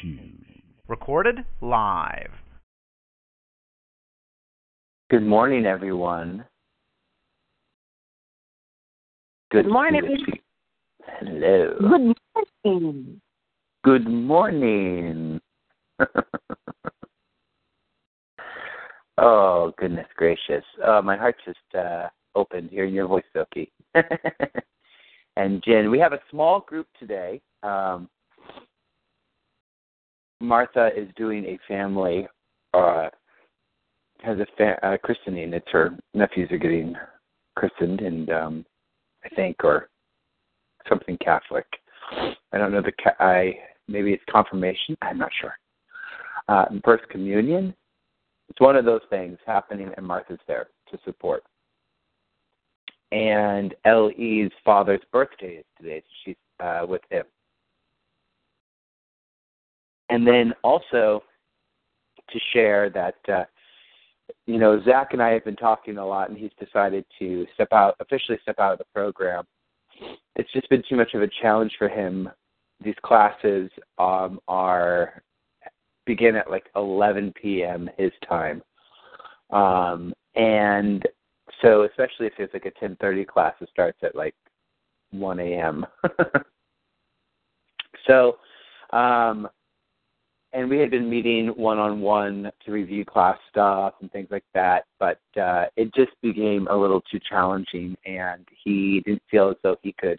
Shoes. Recorded live. Good morning, everyone. Good morning. Hello. Good morning. Good morning. oh, goodness gracious. Oh, my heart just uh, opened hearing your voice, Silky. and Jen, we have a small group today. Um, Martha is doing a family, uh, has a fa- uh, christening. It's her nephews are getting christened, and um, I think, or something Catholic. I don't know the ca- I maybe it's confirmation. I'm not sure. Uh, birth communion. It's one of those things happening, and Martha's there to support. And Le's father's birthday is today, so she's uh, with him. And then also to share that, uh, you know, Zach and I have been talking a lot, and he's decided to step out, officially step out of the program. It's just been too much of a challenge for him. These classes um, are begin at like 11 p.m. his time, um, and so especially if it's like a 10:30 class, it starts at like 1 a.m. so um, and we had been meeting one on one to review class stuff and things like that, but uh, it just became a little too challenging, and he didn't feel as though he could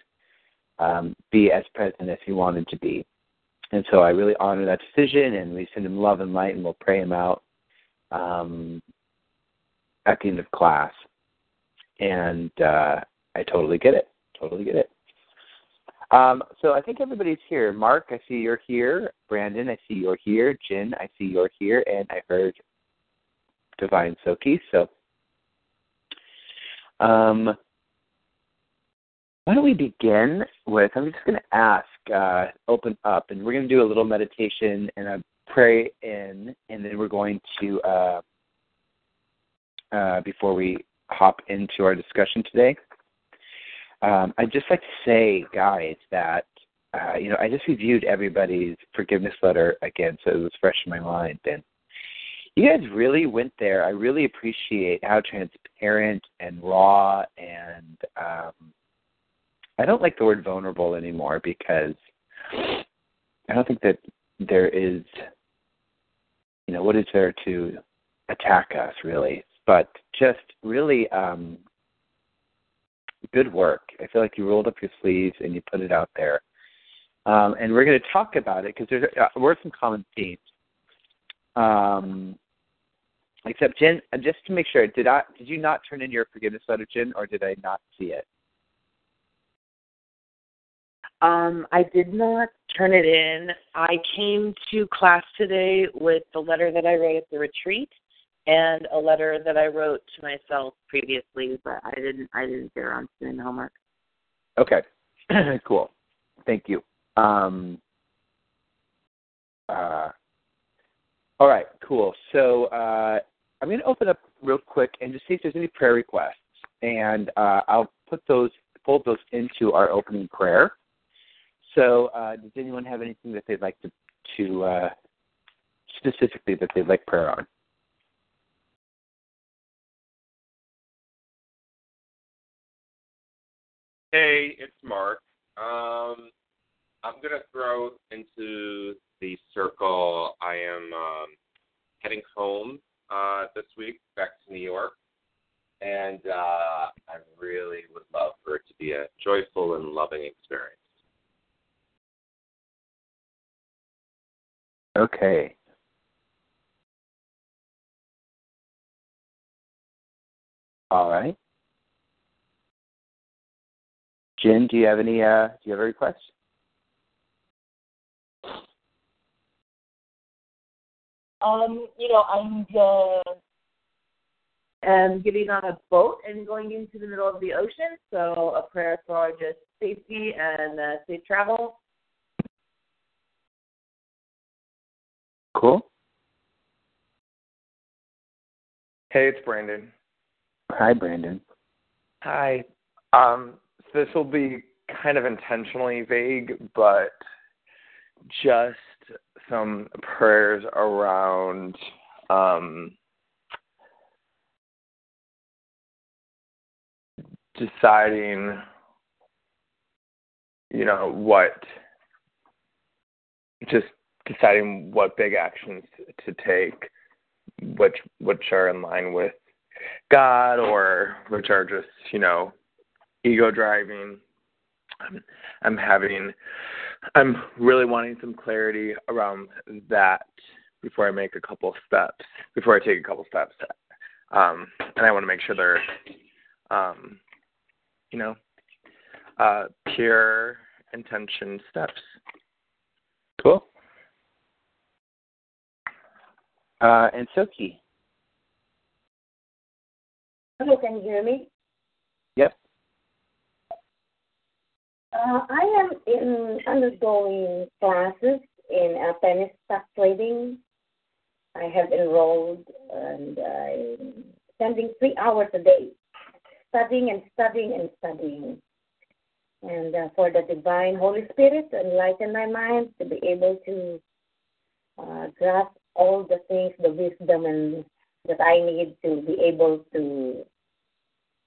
um, be as present as he wanted to be. And so I really honor that decision, and we send him love and light, and we'll pray him out um, at the end of class. And uh, I totally get it. Totally get it. Um, so I think everybody's here. Mark, I see you're here. Brandon, I see you're here. Jen, I see you're here. And I heard Divine Soki. So um, why don't we begin with, I'm just going to ask, uh, open up, and we're going to do a little meditation and a pray in, and then we're going to, uh, uh, before we hop into our discussion today, um, I'd just like to say, guys, that uh, you know I just reviewed everybody's forgiveness letter again, so it was fresh in my mind, and you guys really went there. I really appreciate how transparent and raw, and um, I don't like the word vulnerable anymore because I don't think that there is, you know, what is there to attack us really, but just really um, good work. I feel like you rolled up your sleeves and you put it out there. Um, and we're going to talk about it because there uh, were some common themes. Um, except Jen, uh, just to make sure, did I did you not turn in your forgiveness letter, Jen, or did I not see it? Um, I did not turn it in. I came to class today with the letter that I wrote at the retreat and a letter that I wrote to myself previously, but I didn't I didn't get around to doing homework. Okay. cool. Thank you. Um, uh, all right, cool. So uh, I'm going to open up real quick and just see if there's any prayer requests, and uh, I'll put those fold those into our opening prayer. So, uh, does anyone have anything that they'd like to to uh, specifically that they'd like prayer on? Hey, it's Mark. Um, I'm gonna throw into the circle. I am um, heading home uh, this week back to New York, and uh, I really would love for it to be a joyful and loving experience. Okay. All right. Jen, do you have any? Uh, do you have a request? Um, you know, I'm uh, am getting on a boat and going into the middle of the ocean. So a prayer for just safety and uh, safe travel. Cool. Hey, it's Brandon. Hi, Brandon. Hi. Um, this will be kind of intentionally vague, but just some prayers around um, deciding, you know, what, just deciding what big actions to take, which which are in line with God or which are just, you know, ego driving. I'm, I'm having, I'm really wanting some clarity around that before I make a couple steps, before I take a couple steps. Um, and I want to make sure they're, um, you know, uh, pure intention steps. Cool. Uh, and Soki. Hello, can you hear me? Uh, I am in undergoing classes in uh, stock trading. I have enrolled and I'm spending three hours a day studying and studying and studying. And uh, for the divine Holy Spirit to enlighten my mind to be able to uh, grasp all the things, the wisdom and that I need to be able to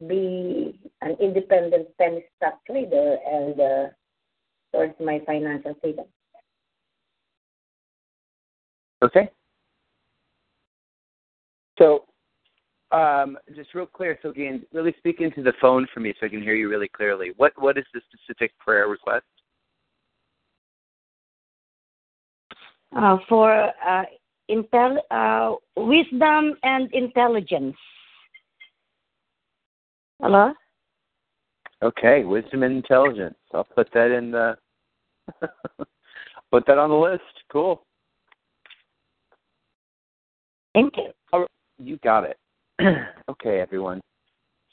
be an independent penny stock trader and uh, towards my financial freedom. Okay. So, um, just real clear, so again, really speak into the phone for me so I can hear you really clearly. What What is the specific prayer request? Uh, for uh, intel, uh, wisdom and intelligence. Hello? Okay, wisdom and intelligence. I'll put that in the put that on the list. Cool. Thank you. You got it. okay, everyone.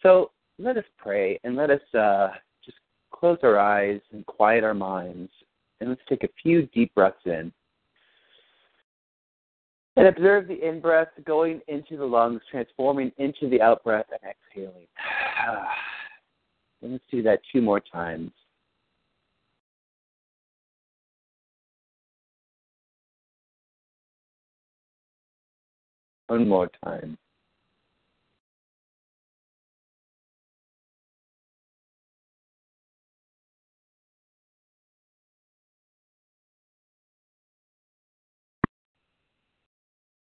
So let us pray and let us uh, just close our eyes and quiet our minds and let's take a few deep breaths in. And observe the in breath going into the lungs, transforming into the out breath and exhaling. Let's do that two more times. One more time.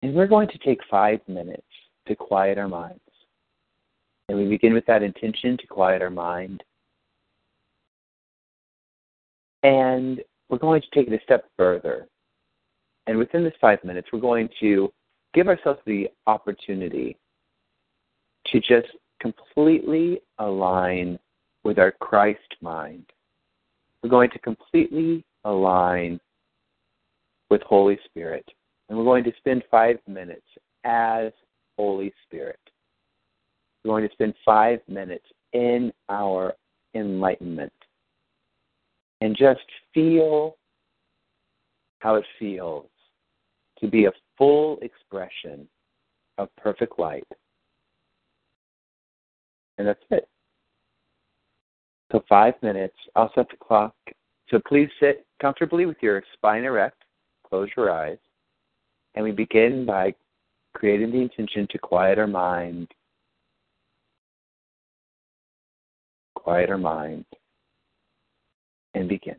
And we're going to take five minutes to quiet our minds. And we begin with that intention to quiet our mind. And we're going to take it a step further. And within this five minutes, we're going to give ourselves the opportunity to just completely align with our Christ mind. We're going to completely align with Holy Spirit. And we're going to spend five minutes as Holy Spirit. We're going to spend five minutes in our enlightenment and just feel how it feels to be a full expression of perfect light. And that's it. So, five minutes. I'll set the clock. So, please sit comfortably with your spine erect, close your eyes, and we begin by creating the intention to quiet our mind. Quiet our mind and begin.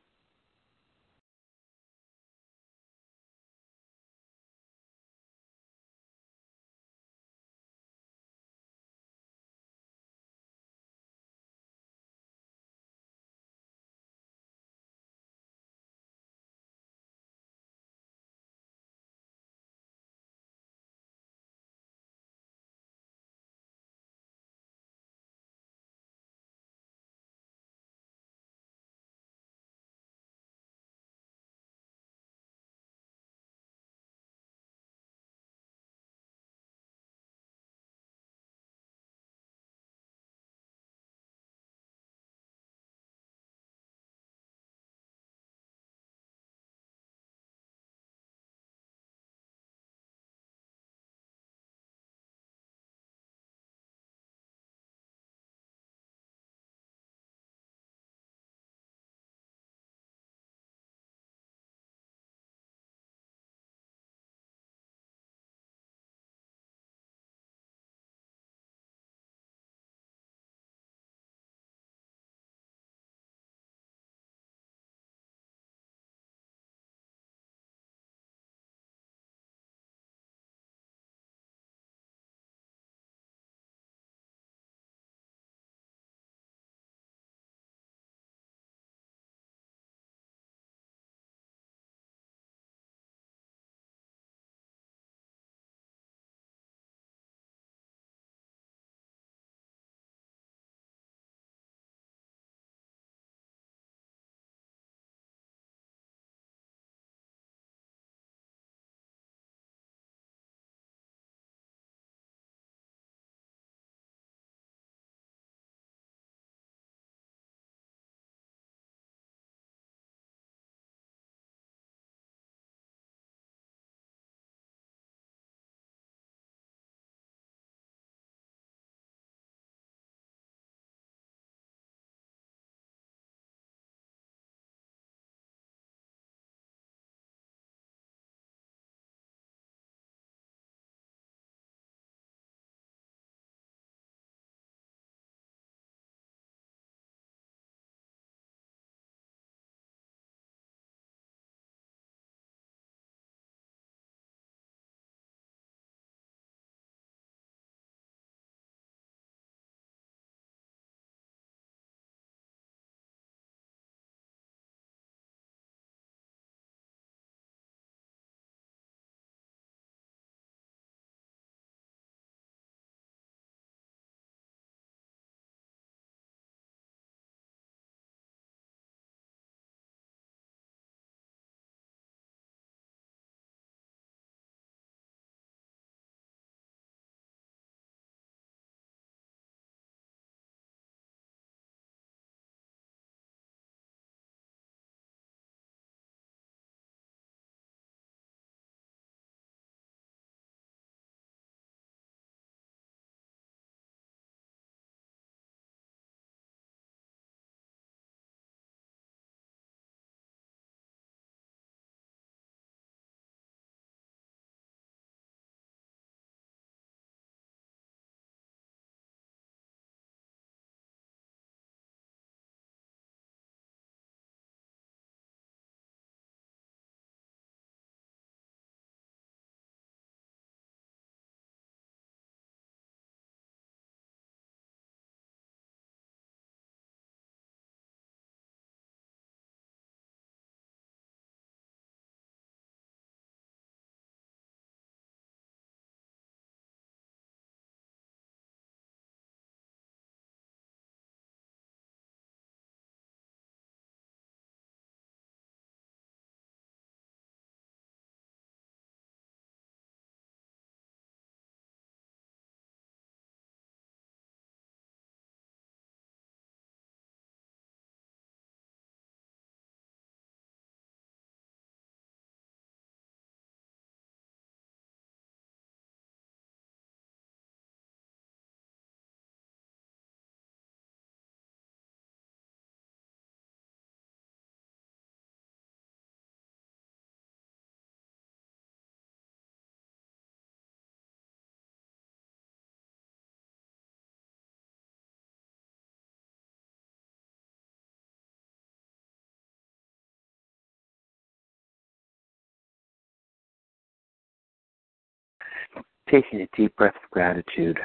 Taking a deep breath of gratitude.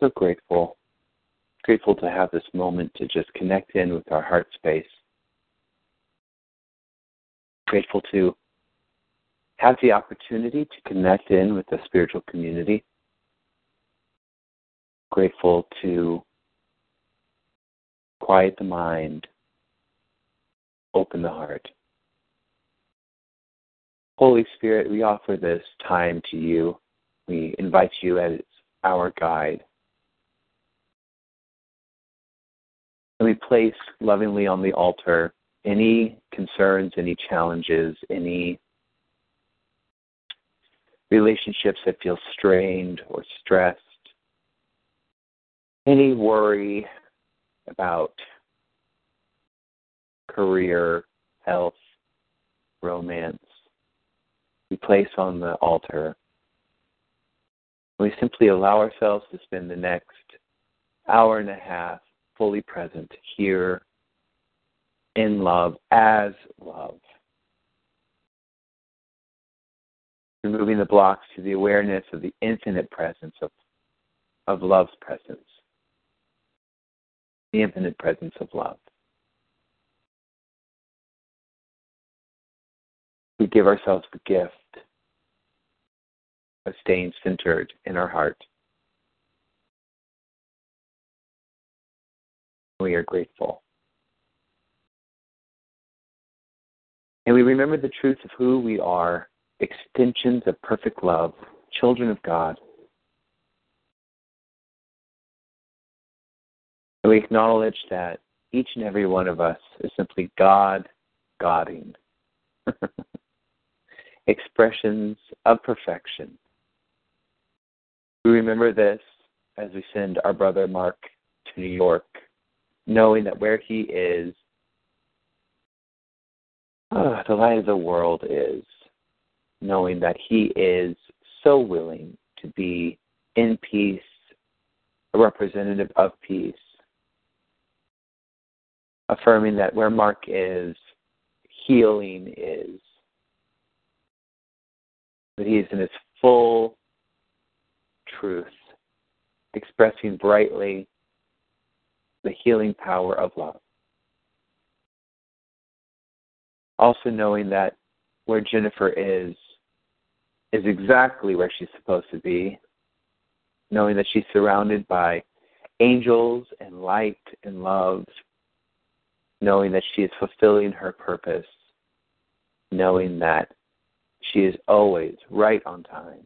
So grateful. Grateful to have this moment to just connect in with our heart space. Grateful to have the opportunity to connect in with the spiritual community. Grateful to quiet the mind, open the heart. Holy Spirit, we offer this time to you. We invite you as our guide. And we place lovingly on the altar any concerns, any challenges, any relationships that feel strained or stressed, any worry about career, health, romance, we place on the altar. We simply allow ourselves to spend the next hour and a half fully present here in love as love. Removing the blocks to the awareness of the infinite presence of, of love's presence, the infinite presence of love. We give ourselves the gift of staying centered in our heart. We are grateful. And we remember the truth of who we are extensions of perfect love, children of God. And we acknowledge that each and every one of us is simply God Godding. Expressions of perfection. We remember this as we send our brother Mark to New York, knowing that where he is, oh, the light of the world is, knowing that he is so willing to be in peace, a representative of peace, affirming that where Mark is, healing is, that he is in his full truth, expressing brightly the healing power of love. Also knowing that where Jennifer is, is exactly where she's supposed to be, knowing that she's surrounded by angels and light and love, knowing that she is fulfilling her purpose, knowing that she is always right on time.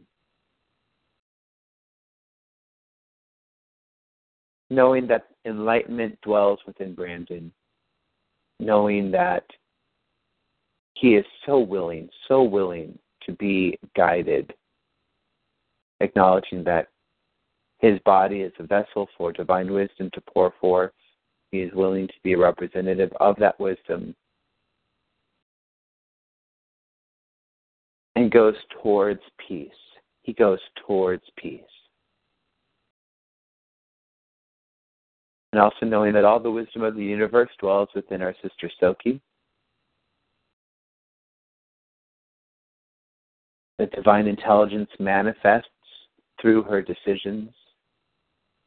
Knowing that enlightenment dwells within Brandon, knowing that he is so willing, so willing to be guided, acknowledging that his body is a vessel for divine wisdom to pour forth. He is willing to be a representative of that wisdom and goes towards peace. He goes towards peace. And also knowing that all the wisdom of the universe dwells within our sister Soki. That divine intelligence manifests through her decisions,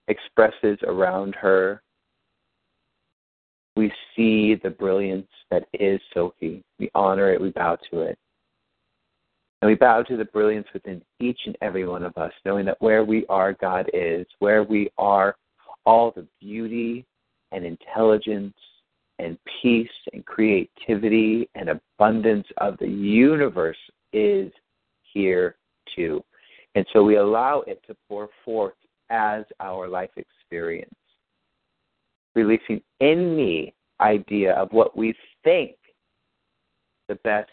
expresses around her. We see the brilliance that is Soki. We honor it, we bow to it. And we bow to the brilliance within each and every one of us, knowing that where we are, God is. Where we are, all the beauty and intelligence and peace and creativity and abundance of the universe is here too. And so we allow it to pour forth as our life experience, releasing any idea of what we think the best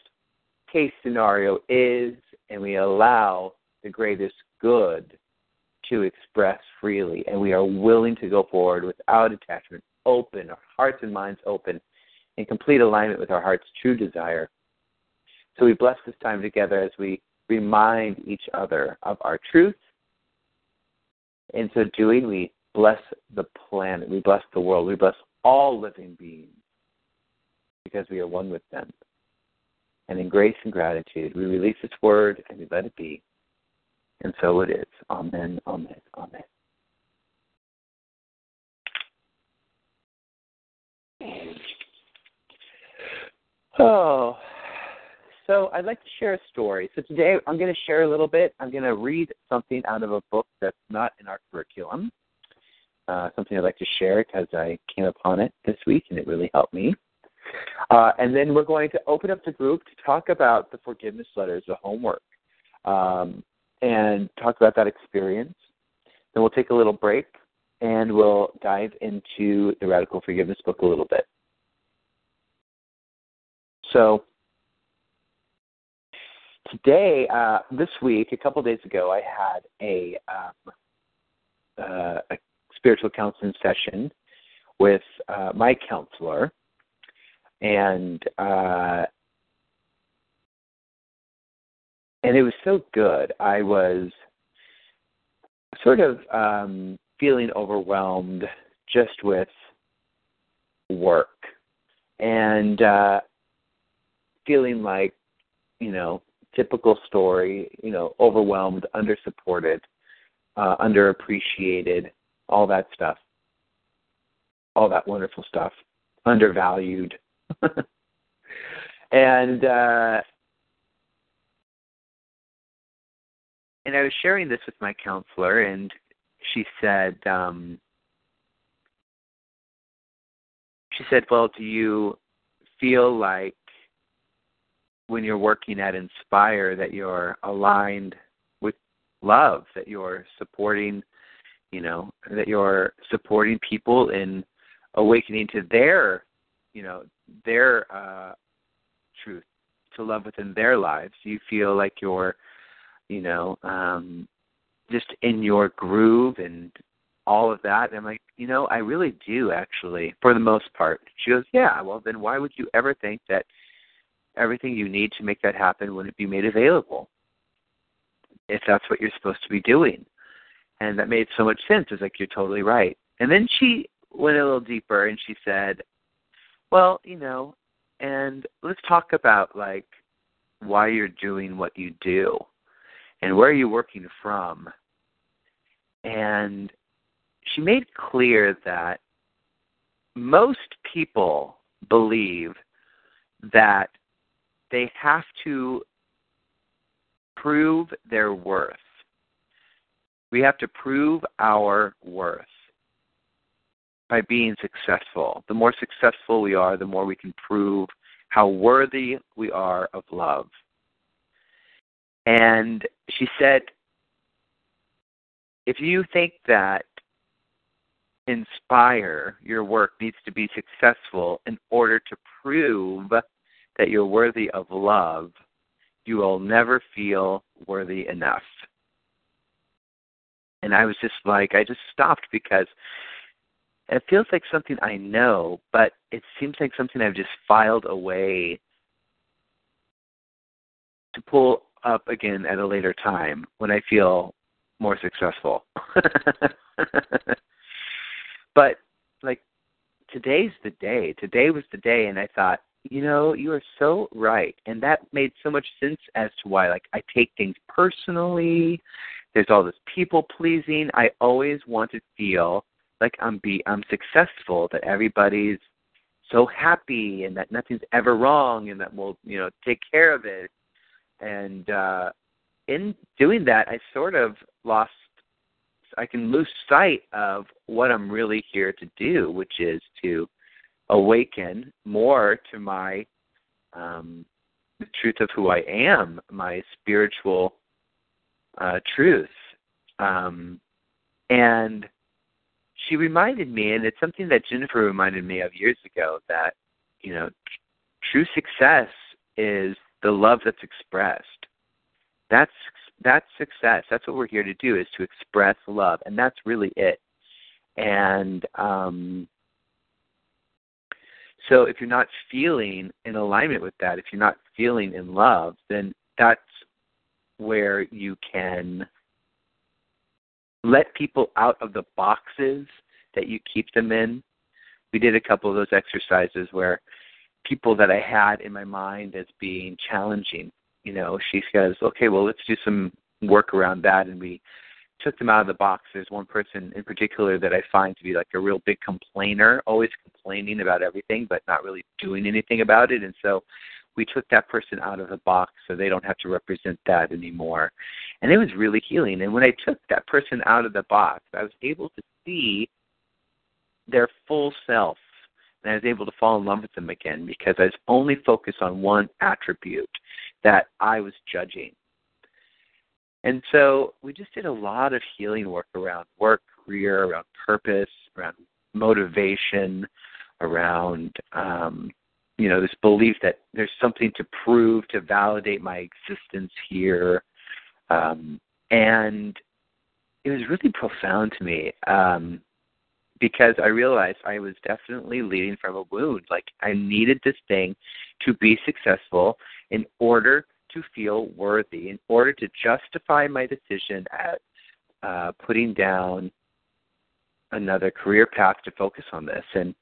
case scenario is, and we allow the greatest good to express freely. And we are willing to go forward without attachment, open, our hearts and minds open, in complete alignment with our heart's true desire. So we bless this time together as we remind each other of our truth. In so doing, we bless the planet, we bless the world, we bless all living beings because we are one with them. And in grace and gratitude, we release this word and we let it be. And so it is. Amen, amen, amen. Oh, so I'd like to share a story. So today I'm going to share a little bit. I'm going to read something out of a book that's not in our curriculum, uh, something I'd like to share because I came upon it this week and it really helped me. Uh, and then we're going to open up the group to talk about the forgiveness letters, the homework, um, and talk about that experience. Then we'll take a little break and we'll dive into the Radical Forgiveness book a little bit. So, today, uh, this week, a couple days ago, I had a, um, uh, a spiritual counseling session with uh, my counselor, and and it was so good. I was sort of um, feeling overwhelmed just with work and uh, feeling like, you know, typical story, you know, overwhelmed, undersupported, uh, underappreciated, all that stuff, all that wonderful stuff, undervalued. and uh, and I was sharing this with my counselor, and she said, um, she said, "Well, do you feel like when you're working at Inspire that you're aligned with love, that you're supporting, you know, that you're supporting people in awakening to their, you know, their uh, truth, to love within their lives. Do you feel like you're, you know, um, just in your groove and all of that. And I'm like, you know, I really do actually, for the most part. She goes, yeah. Well, then why would you ever think that everything you need to make that happen wouldn't be made available if that's what you're supposed to be doing? And that made so much sense. It's like you're totally right. And then she went a little deeper and she said, well, you know, and let's talk about like why you're doing what you do and where are you working from. And she made clear that most people believe that they have to prove their worth. We have to prove our worth by being successful. The more successful we are, the more we can prove how worthy we are of love. And she said, if you think that inspire your work needs to be successful in order to prove that you're worthy of love, you will never feel worthy enough. And I was just like, I just stopped because it feels like something I know, but it seems like something I've just filed away to pull up again at a later time when I feel more successful. but like today's the day. Today was the day and I thought, you know, you are so right. And that made so much sense as to why like I take things personally. There's all this people pleasing. I always want to feel like I'm be I'm successful, that everybody's so happy and that nothing's ever wrong and that we'll, you know, take care of it. And uh in doing that I sort of lost I can lose sight of what I'm really here to do, which is to awaken more to my um the truth of who I am, my spiritual uh truth. Um and she reminded me, and it's something that Jennifer reminded me of years ago, that you know, true success is the love that's expressed. That's that's success. That's what we're here to do is to express love, and that's really it. And um, so, if you're not feeling in alignment with that, if you're not feeling in love, then that's where you can let people out of the boxes that you keep them in. We did a couple of those exercises where people that I had in my mind as being challenging, you know, she says, okay, well, let's do some work around that, and we took them out of the box. There's one person in particular that I find to be like a real big complainer, always complaining about everything, but not really doing anything about it. And so we took that person out of the box so they don't have to represent that anymore. And it was really healing. And when I took that person out of the box, I was able to see their full self. And I was able to fall in love with them again because I was only focused on one attribute that I was judging. And so we just did a lot of healing work around work, career, around purpose, around motivation, around um, you know this belief that there's something to prove to validate my existence here, um, and it was really profound to me um, because I realized I was definitely leading from a wound. Like I needed this thing to be successful in order to feel worthy, in order to justify my decision at uh, putting down another career path to focus on this. And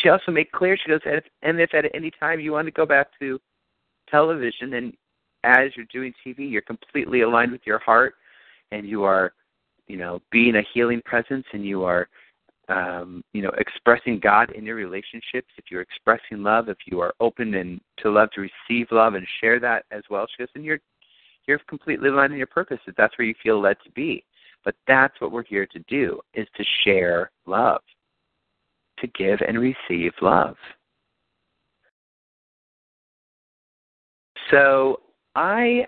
she also made clear, she goes, and if at any time you want to go back to television and as you're doing TV, you're completely aligned with your heart and you are, you know, being a healing presence and you are um, you know, expressing God in your relationships, if you're expressing love, if you are open and to love to receive love and share that as well, she goes, and you're you're completely aligned in your purpose if that's where you feel led to be. But that's what we're here to do is to share love. To give and receive love. So I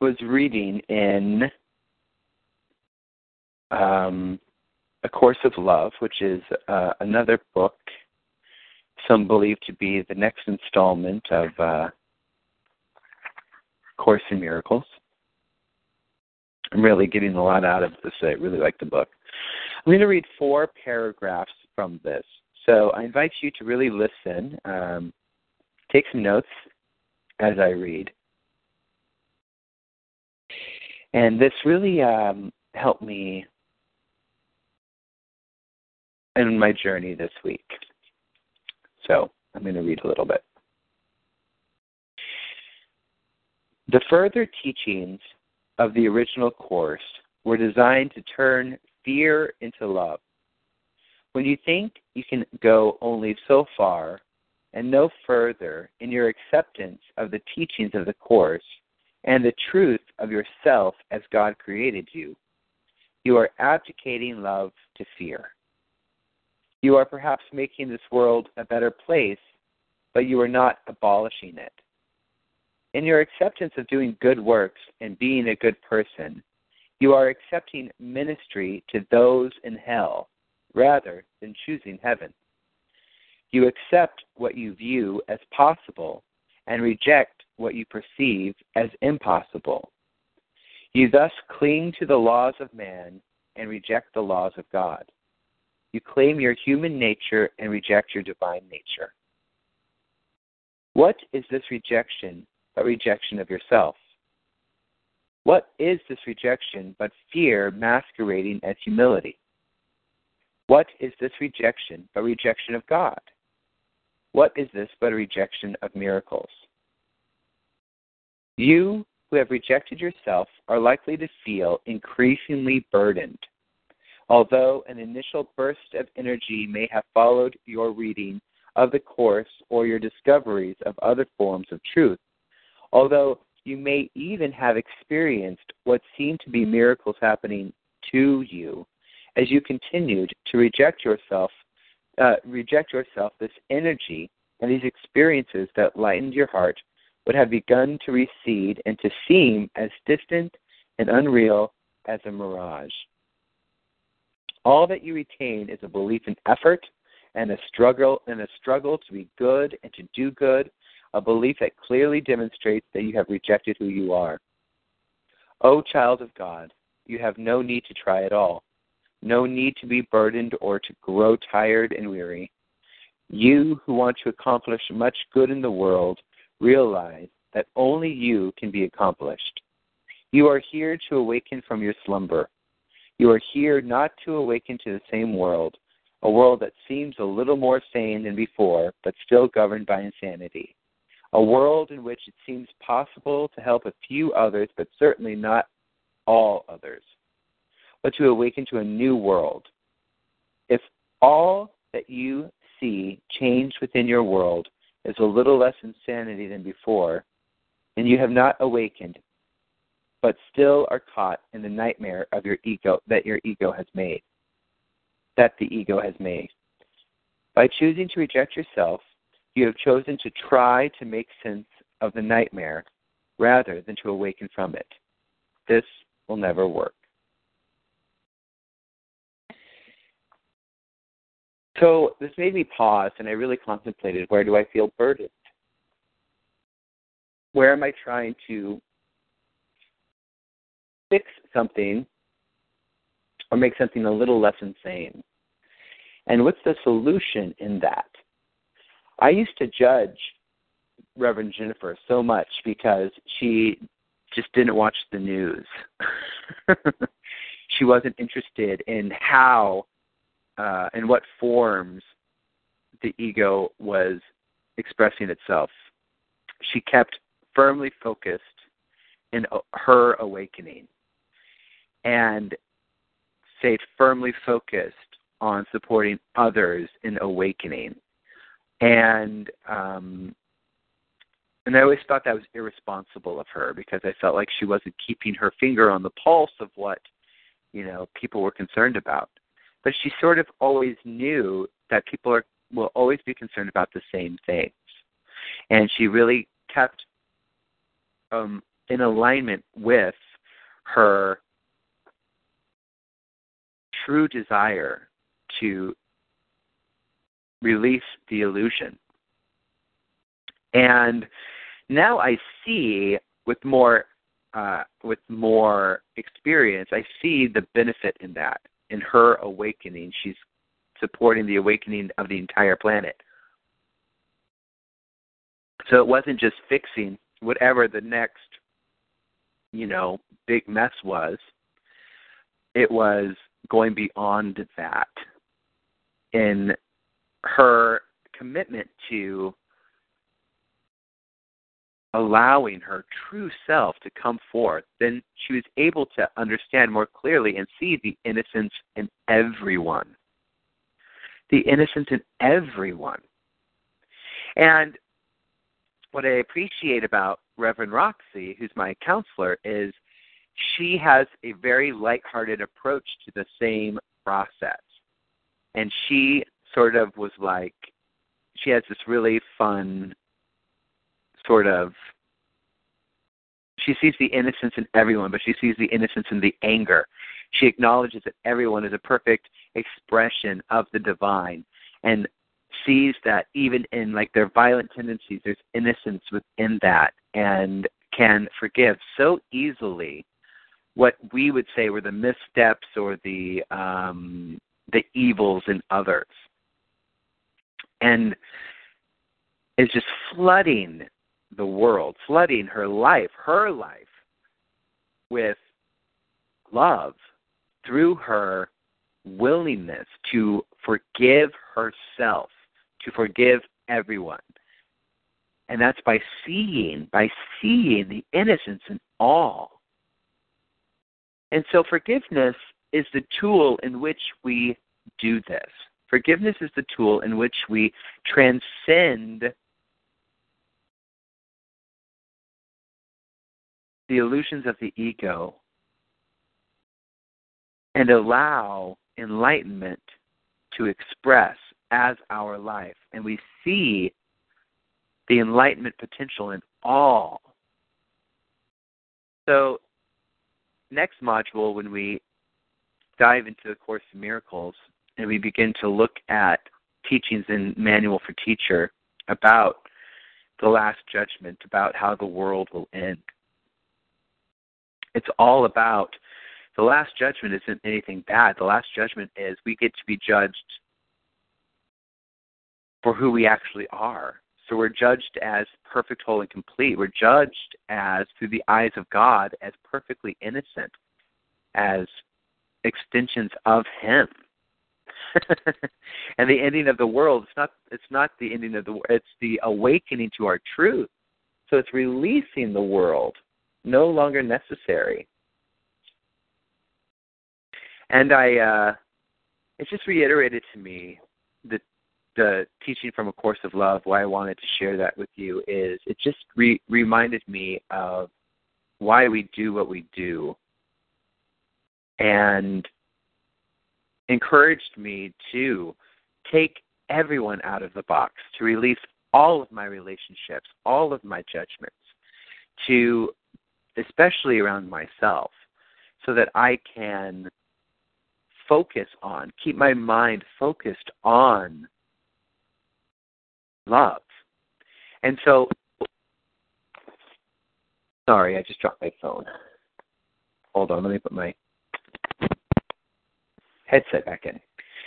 was reading in um, a Course of Love, which is uh, another book, some believe to be the next installment of uh, Course in Miracles. I'm really getting a lot out of this. I really like the book. I'm going to read four paragraphs from this. So I invite you to really listen, um, take some notes as I read. And this really um, helped me in my journey this week. So I'm going to read a little bit. The further teachings of the original course were designed to turn fear into love. When you think you can go only so far and no further in your acceptance of the teachings of the course and the truth of yourself as God created you, you are abdicating love to fear. You are perhaps making this world a better place, but you are not abolishing it. In your acceptance of doing good works and being a good person, you are accepting ministry to those in hell rather than choosing heaven. You accept what you view as possible and reject what you perceive as impossible. You thus cling to the laws of man and reject the laws of God. You claim your human nature and reject your divine nature. What is this rejection but rejection of yourself? What is this rejection but fear masquerading as humility? What is this rejection but rejection of God? What is this but a rejection of miracles? You who have rejected yourself are likely to feel increasingly burdened Although an initial burst of energy may have followed your reading of the Course or your discoveries of other forms of truth, although you may even have experienced what seemed to be miracles happening to you, as you continued to reject yourself, uh, reject yourself, this energy and these experiences that lightened your heart would have begun to recede and to seem as distant and unreal as a mirage. All that you retain is a belief in effort and a struggle and a struggle to be good and to do good, a belief that clearly demonstrates that you have rejected who you are. O oh, child of God, you have no need to try at all, no need to be burdened or to grow tired and weary. You who want to accomplish much good in the world realize that only you can be accomplished. You are here to awaken from your slumber you are here not to awaken to the same world, a world that seems a little more sane than before, but still governed by insanity. A world in which it seems possible to help a few others, but certainly not all others. But to awaken to a new world. If all that you see changed within your world is a little less insanity than before, then you have not awakened, but still are caught in the nightmare of your ego that your ego has made. That the ego has made. By choosing to reject yourself, you have chosen to try to make sense of the nightmare rather than to awaken from it. This will never work. So this made me pause and I really contemplated where do I feel burdened? Where am I trying to fix something or make something a little less insane? And what's the solution in that? I used to judge Reverend Jennifer so much because she just didn't watch the news. she wasn't interested in how uh, in what forms the ego was expressing itself. She kept firmly focused in her awakening and stayed firmly focused on supporting others in awakening. And um, and I always thought that was irresponsible of her because I felt like she wasn't keeping her finger on the pulse of what you know people were concerned about. But she sort of always knew that people are will always be concerned about the same things, and she really kept um, in alignment with her true desire to release the illusion. And now I see with more uh, with more experience, I see the benefit in that. In her awakening, she's supporting the awakening of the entire planet. So it wasn't just fixing whatever the next, you know, big mess was. It was going beyond that in her commitment to allowing her true self to come forth, then she was able to understand more clearly and see the innocence in everyone. The innocence in everyone. And what I appreciate about Reverend Roxy, who's my counselor, is she has a very lighthearted approach to the same process. And she sort of was like, she has this really fun sort of she sees the innocence in everyone, but she sees the innocence in the anger. She acknowledges that everyone is a perfect expression of the divine and sees that even in like their violent tendencies there's innocence within that and can forgive so easily what we would say were the missteps or the um the evils in others and is just flooding the world, flooding her life, her life, with love through her willingness to forgive herself, to forgive everyone. And that's by seeing, by seeing the innocence in all. And so forgiveness is the tool in which we do this. Forgiveness is the tool in which we transcend the illusions of the ego and allow enlightenment to express as our life. And we see the enlightenment potential in all. So, next module, when we dive into the Course of Miracles and we begin to look at teachings in Manual for Teacher about the Last Judgment, about how the world will end, it's all about the last judgment isn't anything bad. The last judgment is we get to be judged for who we actually are. So we're judged as perfect, whole, and complete. We're judged as, through the eyes of God, as perfectly innocent, as extensions of Him. and the ending of the world it's not it's not the ending of the world it's the awakening to our truth So it's releasing the world, no longer necessary. And I, uh, it just reiterated to me the teaching from a course of love. Why I wanted to share that with you is it just re- reminded me of why we do what we do, and encouraged me to take everyone out of the box, to release all of my relationships, all of my judgments, to especially around myself, so that I can focus on, keep my mind focused on love. And so, sorry, I just dropped my phone. Hold on, let me put my headset back in.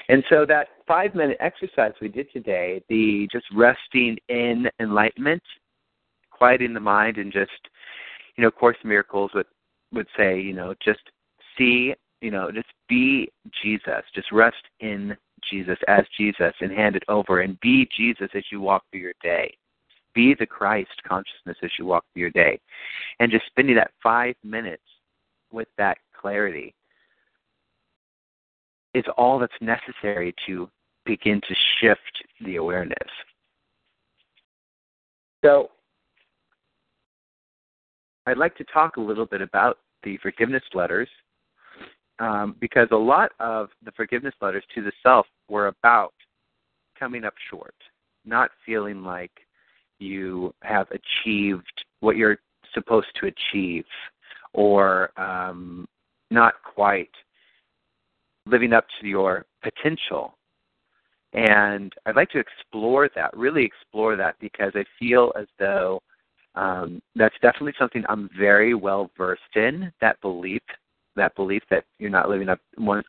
And so that five minute exercise we did today, the just resting in enlightenment, quieting the mind, and just, you know, Course Miracles would would say, you know, just see, you know, just be Jesus, just rest in Jesus as Jesus and hand it over, and be Jesus as you walk through your day. Be the Christ consciousness as you walk through your day, and just spending that five minutes with that clarity is all that's necessary to begin to shift the awareness. So, I'd like to talk a little bit about the forgiveness letters um, because a lot of the forgiveness letters to the self were about coming up short, not feeling like you have achieved what you're supposed to achieve, or um, not quite living up to your potential. And I'd like to explore that, really explore that, because I feel as though um, that's definitely something I'm very well versed in. That belief, that belief that you're not living up,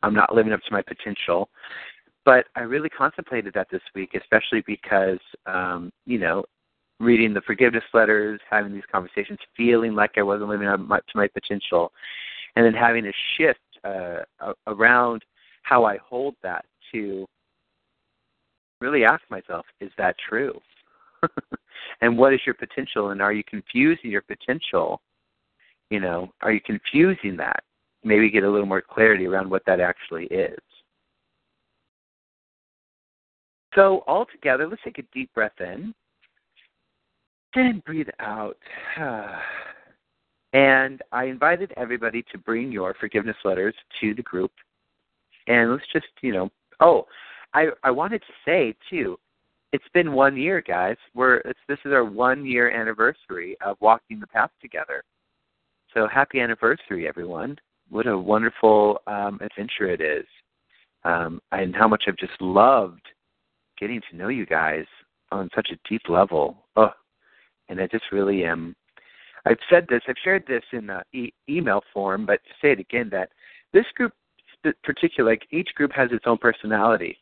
I'm not living up to my potential. But I really contemplated that this week, especially because, um, you know, reading the forgiveness letters, having these conversations, feeling like I wasn't living up to my potential, and then having a shift uh, around how I hold that to really ask myself, is that true? and what is your potential? And are you confusing your potential? You know, are you confusing that? Maybe get a little more clarity around what that actually is. So, all together, let's take a deep breath in and breathe out. And I invited everybody to bring your forgiveness letters to the group. And let's just, you know, oh, I I wanted to say too, it's been one year, guys. We're this is our one year anniversary of walking the path together. So happy anniversary, everyone! What a wonderful um, adventure it is, um, and how much I've just loved getting to know you guys on such a deep level. Oh, and I just really am I've said this, I've shared this in uh, e- email form, but to say it again, that this group, particular, like each group has its own personality.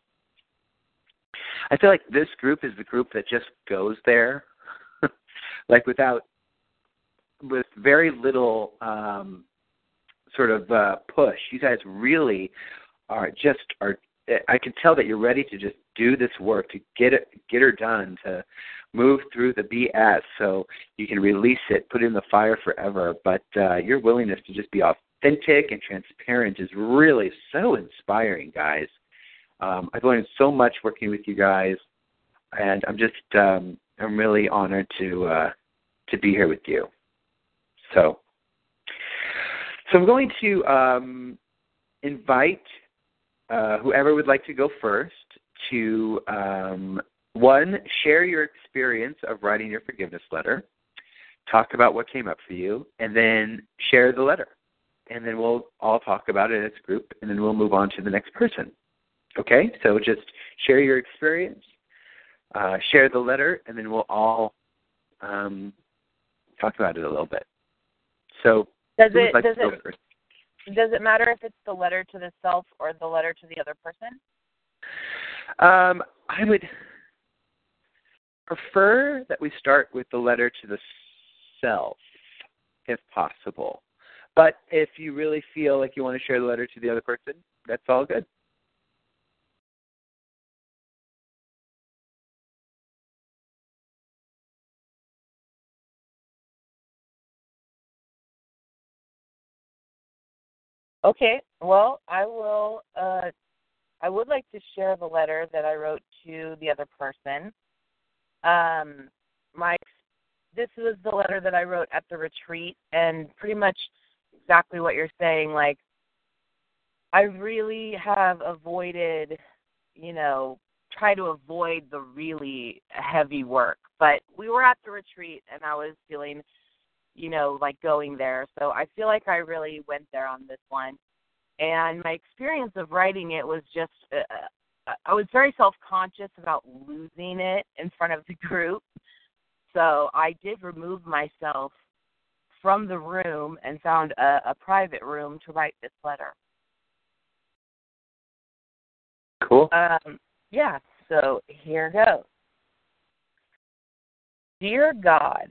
I feel like this group is the group that just goes there, like without, with very little um, sort of uh, push. You guys really are just are. I can tell that you're ready to just do this work to get it, get her done, to move through the BS so you can release it, put it in the fire forever. But uh, your willingness to just be authentic and transparent is really so inspiring, guys. Um, I've learned so much working with you guys, and I'm just um, I'm really honored to uh, to be here with you. So, so I'm going to um, invite uh, whoever would like to go first to um, one, share your experience of writing your forgiveness letter. Talk about what came up for you, and then share the letter. And then we'll all talk about it as a group, and then we'll move on to the next person. Okay? So just share your experience, uh, share the letter, and then we'll all um, talk about it a little bit. So, does it like does it does it matter if it's the letter to the self or the letter to the other person? Um, I would prefer that we start with the letter to the self, if possible. But if you really feel like you want to share the letter to the other person, that's all good. Okay. Well, I will. Uh, I would like to share the letter that I wrote to the other person. Um, my this was the letter that I wrote at the retreat, and pretty much exactly what you're saying. Like, I really have avoided, you know, try to avoid the really heavy work. But we were at the retreat, and I was feeling, you know, like going there. So I feel like I really went there on this one. And my experience of writing it was just, uh, I was very self conscious about losing it in front of the group. So I did remove myself from the room and found a, a private room to write this letter. Cool. Um, yeah, so here goes. Dear God,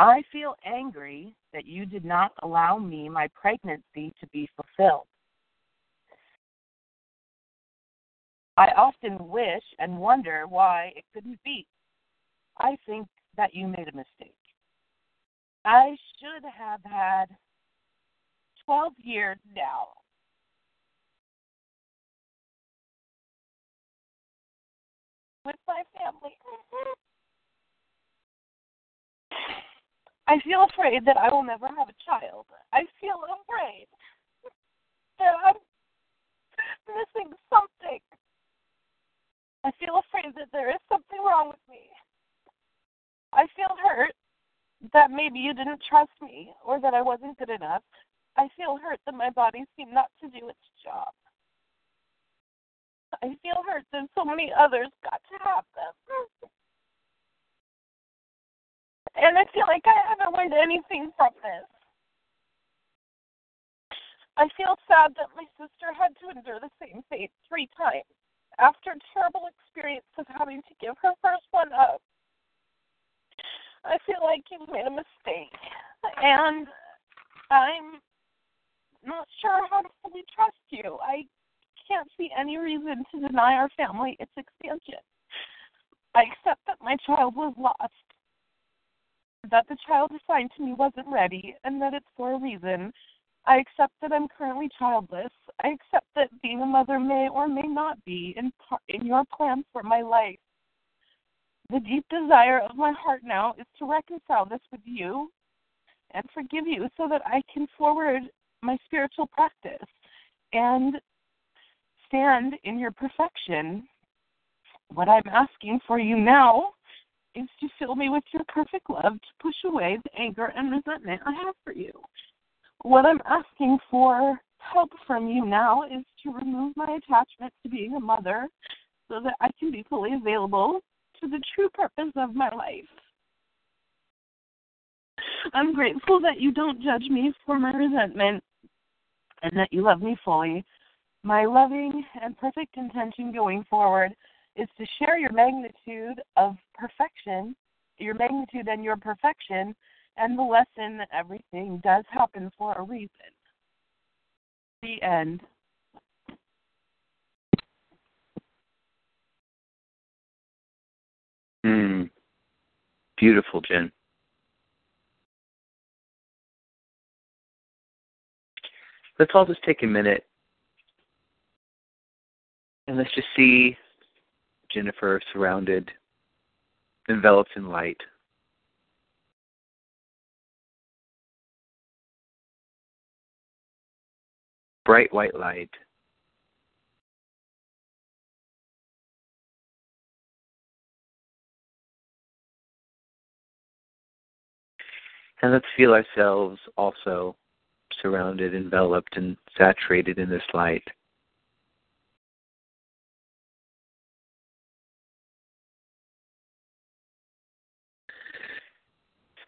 I feel angry that you did not allow me my pregnancy to be fulfilled. I often wish and wonder why it couldn't be. I think that you made a mistake. I should have had 12 years now with my family. I feel afraid that I will never have a child. I feel afraid that I'm missing something. I feel afraid that there is something wrong with me. I feel hurt that maybe you didn't trust me or that I wasn't good enough. I feel hurt that my body seemed not to do its job. I feel hurt that so many others got to have them. And I feel like I haven't learned anything from this. I feel sad that my sister had to endure the same fate three times after a terrible experience of having to give her first one up. I feel like you've made a mistake, and I'm not sure how to fully trust you. I can't see any reason to deny our family its expansion. I accept that my child was lost, that the child assigned to me wasn't ready, and that it's for a reason. I accept that I'm currently childless. I accept that being a mother may or may not be in, par- in your plan for my life. The deep desire of my heart now is to reconcile this with you and forgive you so that I can forward my spiritual practice and stand in your perfection. What I'm asking for you now is to fill me with your perfect love to push away the anger and resentment I have for you. What I'm asking for help from you now is to remove my attachment to being a mother so that I can be fully available to the true purpose of my life. I'm grateful that you don't judge me for my resentment and that you love me fully. My loving and perfect intention going forward is to share your magnitude of perfection, your magnitude and your perfection, and the lesson that everything does happen for a reason. The end. Hmm. Beautiful, Jen. Let's all just take a minute and let's just see Jennifer surrounded, enveloped in light. Bright white light. And let's feel ourselves also surrounded, enveloped, and saturated in this light.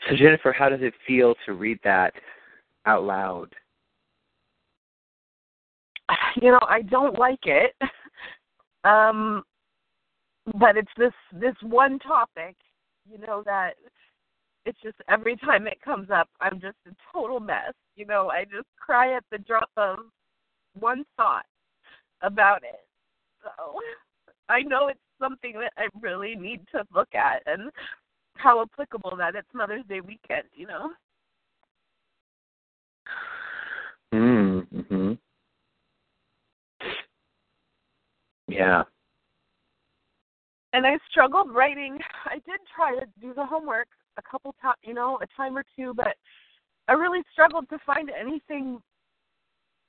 So, Jennifer, how does it feel to read that out loud? You know, I don't like it. Um but it's this this one topic, you know, that it's just every time it comes up I'm just a total mess. You know, I just cry at the drop of one thought about it. So I know it's something that I really need to look at and how applicable that it's Mother's Day weekend, you know. Mm, mhm. Yeah. And I struggled writing. I did try to do the homework a couple times, you know, a time or two, but I really struggled to find anything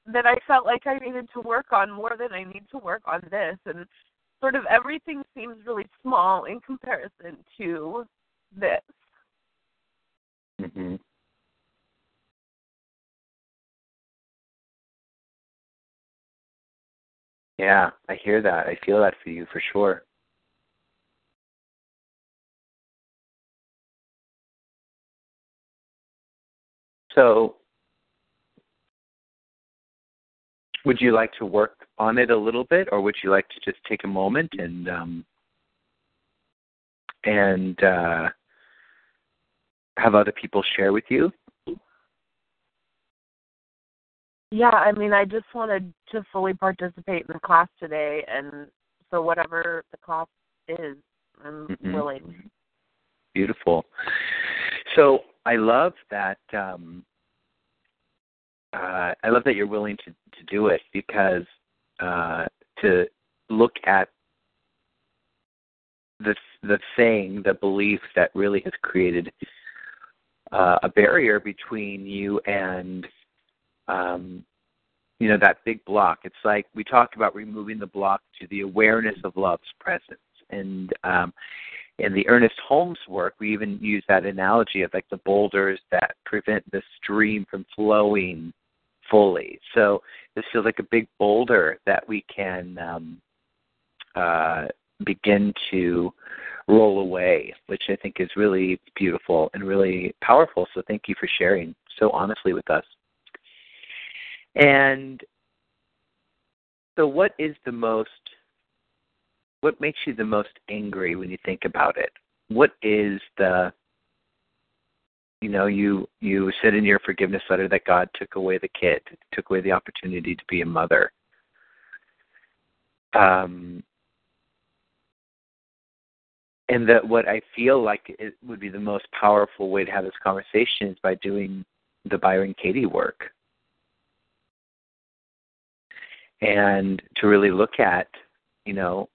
that I felt like I needed to work on more than I need to work on this. And sort of everything seems really small in comparison to this. Mhm. Yeah, I hear that. I feel that for you for sure. So, would you like to work on it a little bit, or would you like to just take a moment and um, and uh, have other people share with you? Yeah, I mean, I just wanted to fully participate in the class today, and so whatever the class is, I'm Mhm. willing. Beautiful. So I love that. Um, uh, I love that you're willing to to do it because uh, to look at the the thing, the belief that really has created uh, a barrier between you and um, you know that big block. It's like we talked about removing the block to the awareness of love's presence, and um, in the Ernest Holmes work, we even use that analogy of like the boulders that prevent the stream from flowing fully. So this feels like a big boulder that we can um, uh, begin to roll away, which I think is really beautiful and really powerful. So thank you for sharing so honestly with us. And so, what is the most what makes you the most angry when you think about it? What is the you know, you you said in your forgiveness letter that God took away the kid, took away the opportunity to be a mother. Um, and that what I feel like it would be the most powerful way to have this conversation is by doing the Byron Katie work. And to really look at, you know,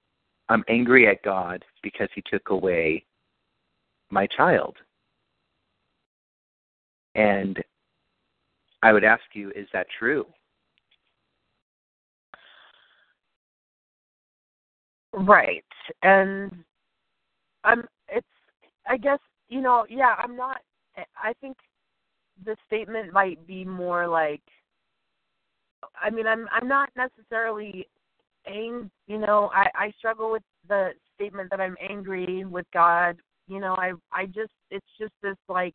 I'm angry at God because he took away my child. And I would ask you, is that true? Right. And I'm it's I guess, you know, yeah, I'm not I think the statement might be more like I mean, I'm I'm not necessarily ang you know, I I struggle with the statement that I'm angry with God. You know, I I just it's just this like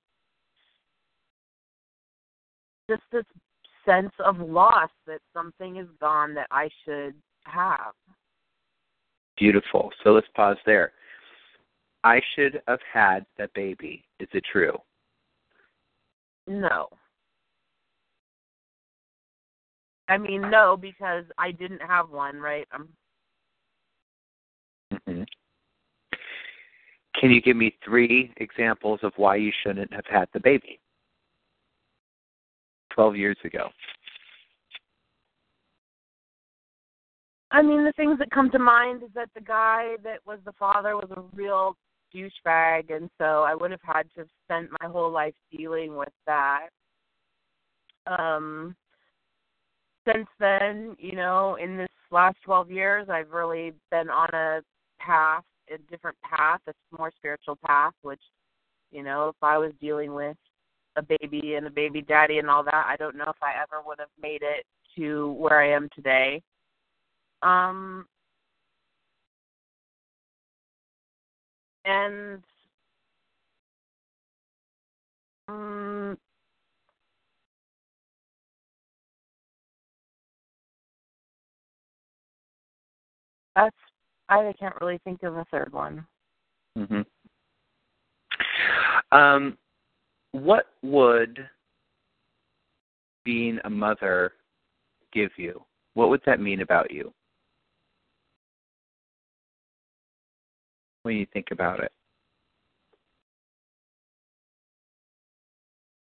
just this sense of loss that something is gone that I should have. Beautiful. So let's pause there. I should have had that baby. Is it true? No. I mean, no, because I didn't have one, right? I'm hmm Can you give me three examples of why you shouldn't have had the baby? 12 years ago. I mean, the things that come to mind is that the guy that was the father was a real douchebag, and so I would have had to have spent my whole life dealing with that. Um, since then, you know, in this last 12 years, I've really been on a path, a different path, a more spiritual path, which, you know, if I was dealing with a baby and a baby daddy and all that, I don't know if I ever would have made it to where I am today. Um, and um, that's I can't really think of a third one. Mm-hmm. Um, what would being a mother give you? What would that mean about you when you think about it?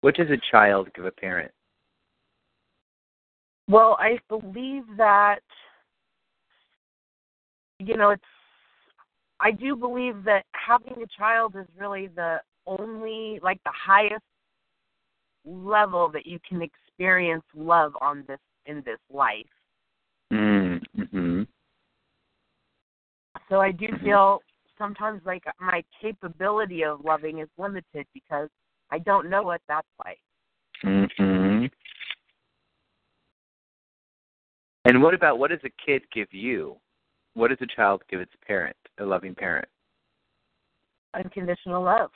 What does a child give a parent? Well, I believe that you know, it's I do believe that having a child is really the only like the highest level that you can experience love on this in this life. Mm-hmm. So I do Mhm. feel sometimes like my capability of loving is limited because I don't know what that's like. Mm-hmm. And what about what does a kid give you? What does a child give its parent, a loving parent? Unconditional love.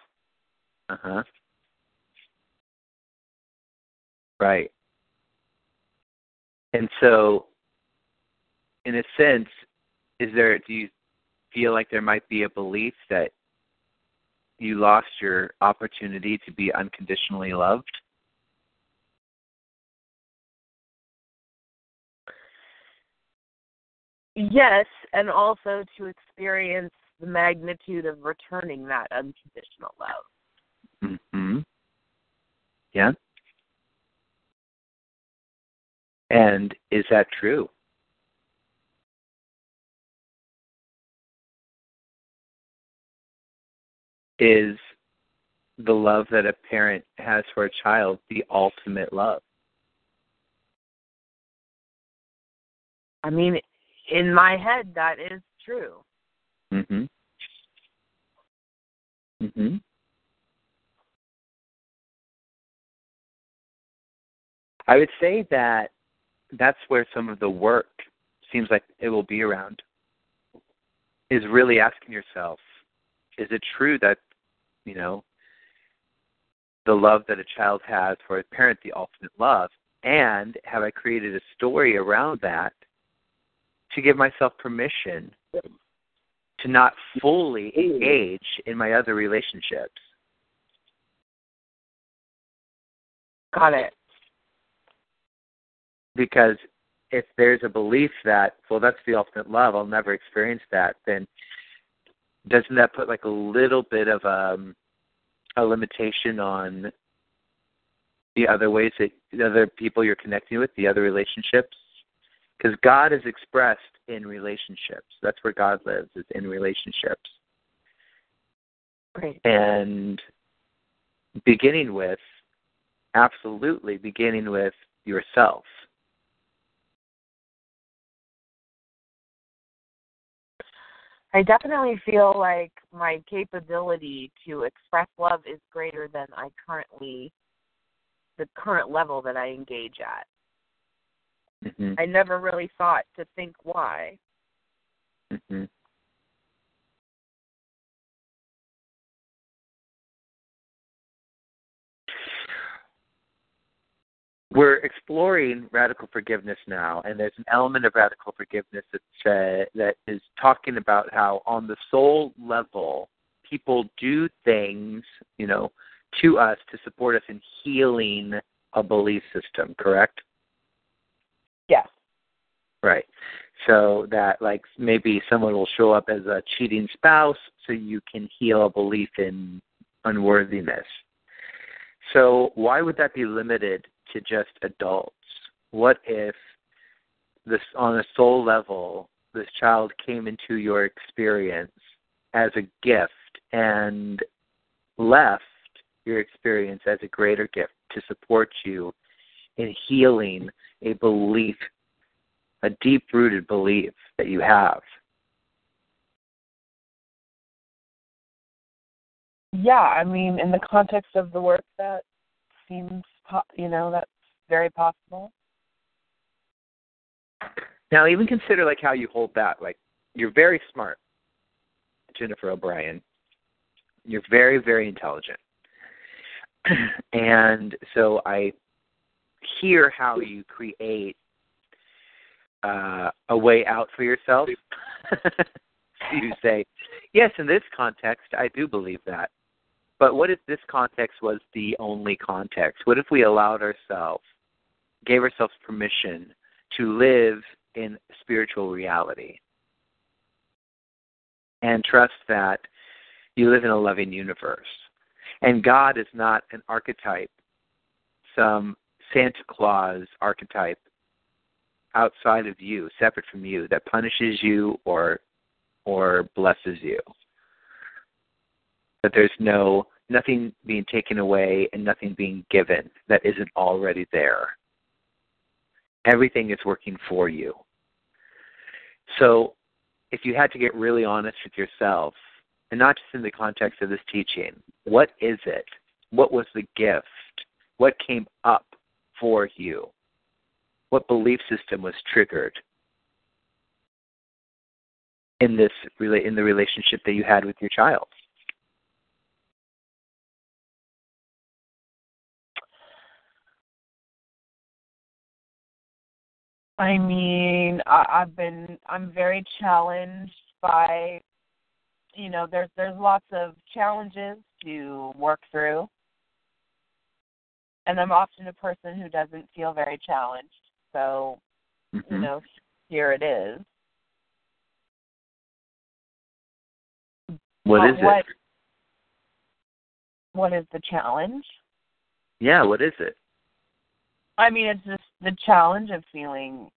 Uh huh. Right. And so, in a sense, is there? Do you feel like there might be a belief that you lost your opportunity to be unconditionally loved? Yes, and also to experience the magnitude of returning that unconditional love. Hmm. Yeah. And is that true? Is the love that a parent has for a child the ultimate love? I mean, in my head, that is true. Mhm. Mhm. I would say that that's where some of the work seems like it will be around. Is really asking yourself, is it true that, you know, the love that a child has for a parent, the ultimate love, and have I created a story around that to give myself permission to not fully engage in my other relationships? Got it. because if there's a belief that well that's the ultimate love i'll never experience that then doesn't that put like a little bit of um a limitation on the other ways that the other people you're connecting with the other relationships? Because god is expressed in relationships. That's where god lives is in relationships. Great. and beginning with absolutely beginning with yourself I definitely feel like my capability to express love is greater than I currently, the current level that I engage at. hmm I never really thought to think why. hmm We're exploring radical forgiveness now, and there's an element of radical forgiveness that's, uh, that is talking about how, on the soul level, people do things, you know, to us to support us in healing a belief system. Correct? Yes. Right. So that like maybe someone will show up as a cheating spouse so you can heal a belief in unworthiness. So why would that be limited to just adults? What if this on a soul level this child came into your experience as a gift and left your experience as a greater gift to support you in healing a belief a deep rooted belief that you have. Yeah, I mean, in the context of the work, that seems, you know, that's very possible. Now, even consider like how you hold that. Like, you're very smart, Jennifer O'Brien. You're very, very intelligent, and so I hear how you create uh, a way out for yourself. you say, yes, in this context, I do believe that. But what if this context was the only context? What if we allowed ourselves, gave ourselves permission to live in spiritual reality and trust that you live in a loving universe? And God is not an archetype, some Santa Claus archetype outside of you, separate from you, that punishes you or or blesses you. That there's no nothing being taken away and nothing being given that isn't already there. Everything is working for you. So if you had to get really honest with yourself, and not just in the context of this teaching, what is it? What was the gift? What came up for you? What belief system was triggered in this in the relationship that you had with your child? I mean, I, I've been I'm very challenged by you know, there's there's lots of challenges to work through. And I'm often a person who doesn't feel very challenged. So, mm-hmm. you know, here it is. What is what, it? What is the challenge? Yeah, what is it? I mean, it's just the challenge of feeling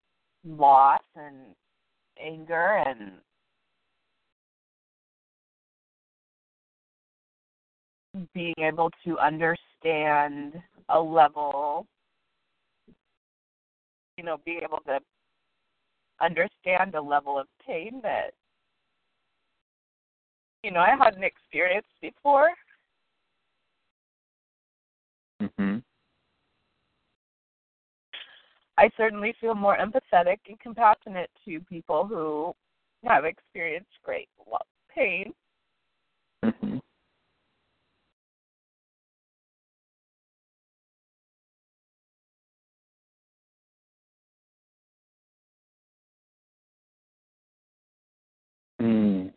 loss and anger and being able to understand a level, you know, being able to understand a level of pain that, you know, I hadn't experienced before. Mhm. I certainly feel more empathetic and compassionate to people who have experienced great pain. Mm-hmm. Mm.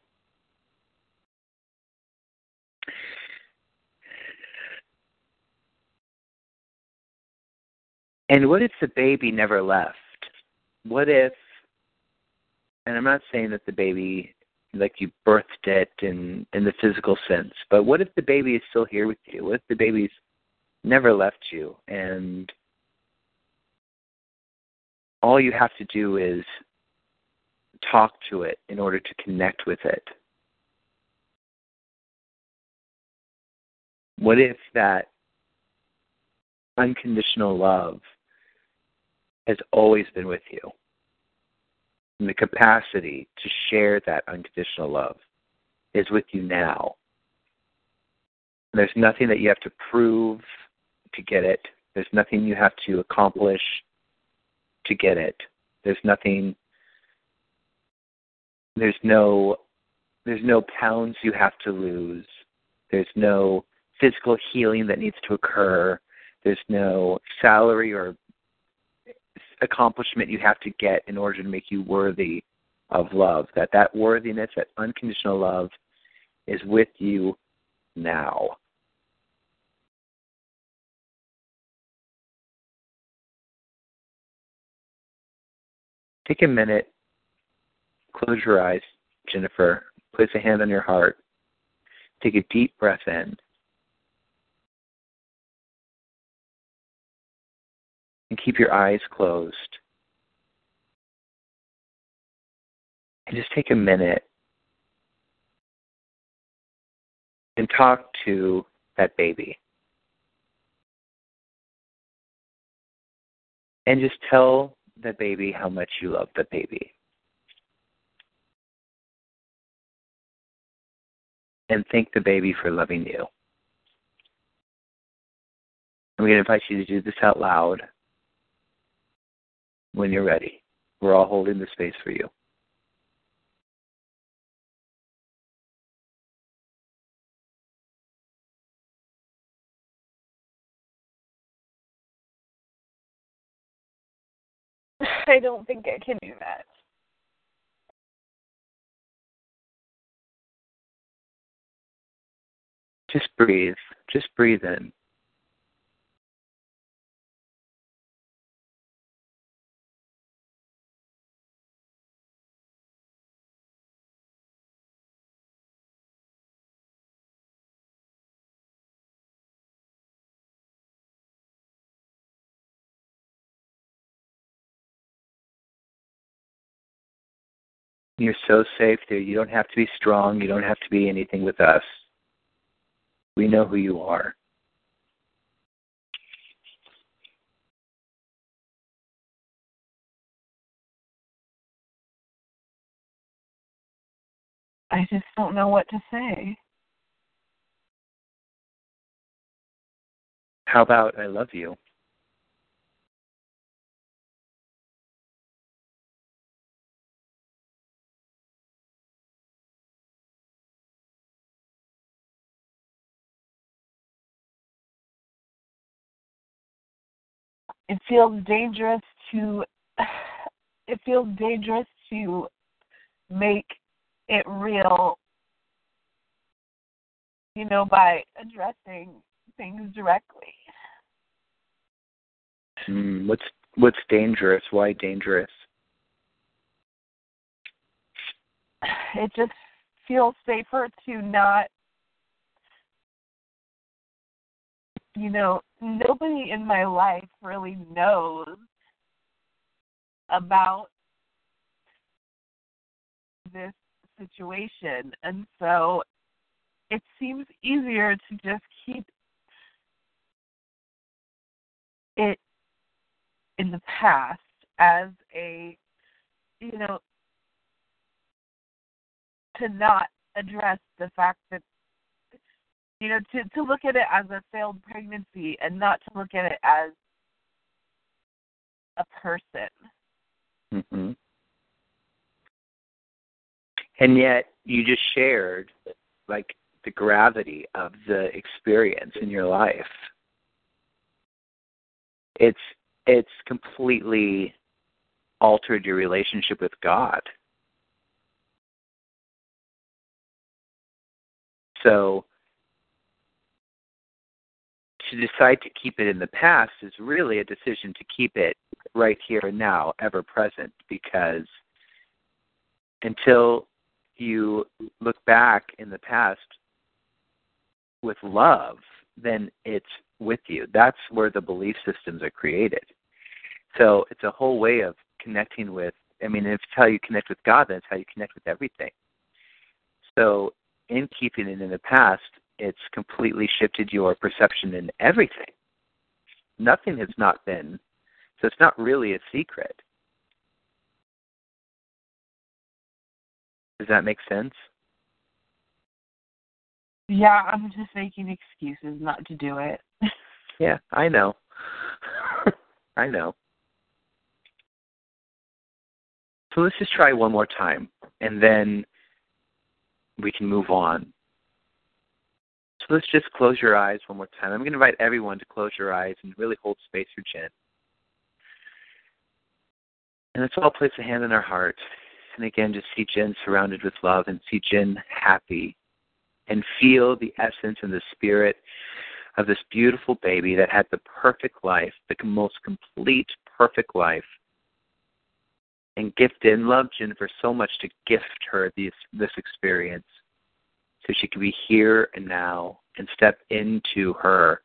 And what if the baby never left? What if, and I'm not saying that the baby, like you birthed it in in the physical sense, but what if the baby is still here with you? What if the baby's never left you, and all you have to do is talk to it in order to connect with it? What if that unconditional love has always been with you? And the capacity to share that unconditional love is with you now. There's nothing that you have to prove to get it. There's nothing you have to accomplish to get it. There's nothing there's no there's no pounds you have to lose. There's no physical healing that needs to occur. There's no salary or accomplishment you have to get in order to make you worthy of love. That that worthiness, that unconditional love is with you now. Take a minute Close your eyes, Jennifer. Place a hand on your heart. Take a deep breath in. And keep your eyes closed. And just take a minute and talk to that baby. And just tell that baby how much you love the baby. and thank the baby for loving you. I'm going to invite you to do this out loud when you're ready. We're all holding the space for you. I don't think I can do that. Just breathe. Just breathe in. You're so safe there. You don't have to be strong. You don't have to be anything with us. We know who you are. I just don't know what to say. How about I love you? It feels dangerous to it feels dangerous to make it real you know by addressing things directly. Mm, what's what's dangerous? Why dangerous? It just feels safer to not you know, nobody in my life really knows about this situation. And so it seems easier to just keep it in the past as a, you know, to not address the fact that you know to to look at it as a failed pregnancy and not to look at it as a person hmm And yet, you just shared like the gravity of the experience in your life. It's it's completely altered your relationship with God. So to decide to keep it in the past is really a decision to keep it right here and now, ever present, because until you look back in the past with love, then it's with you. That's where the belief systems are created. So it's a whole way of connecting with, I mean, if it's how you connect with God, then it's how you connect with everything. So in keeping it in the past, it's completely shifted your perception in everything. Nothing has not been, so it's not really a secret. Does that make sense? yeah i'm just making excuses not to do it Yeah, I know. I know. So let's just try one more time, and then we can move on. So let's just close your eyes one more time. I'm going to invite everyone to close your eyes and really hold space for Jen. And let's all place a hand on our heart. And again, just see Jen surrounded with love and see Jen happy and feel the essence and the spirit of this beautiful baby that had the perfect life, the most complete, perfect life, and gifted and loved Jennifer so much to gift her this this experience, so she could be here and now and step into her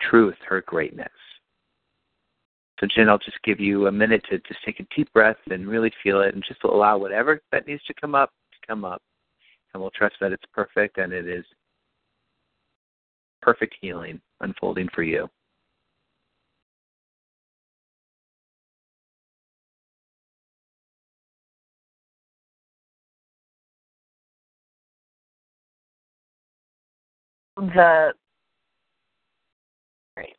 truth, her greatness. So Jen, I'll just give you a minute to just take a deep breath and really feel it, and just allow whatever that needs to come up to come up, and we'll trust that it's perfect and it is perfect healing unfolding for you. The great.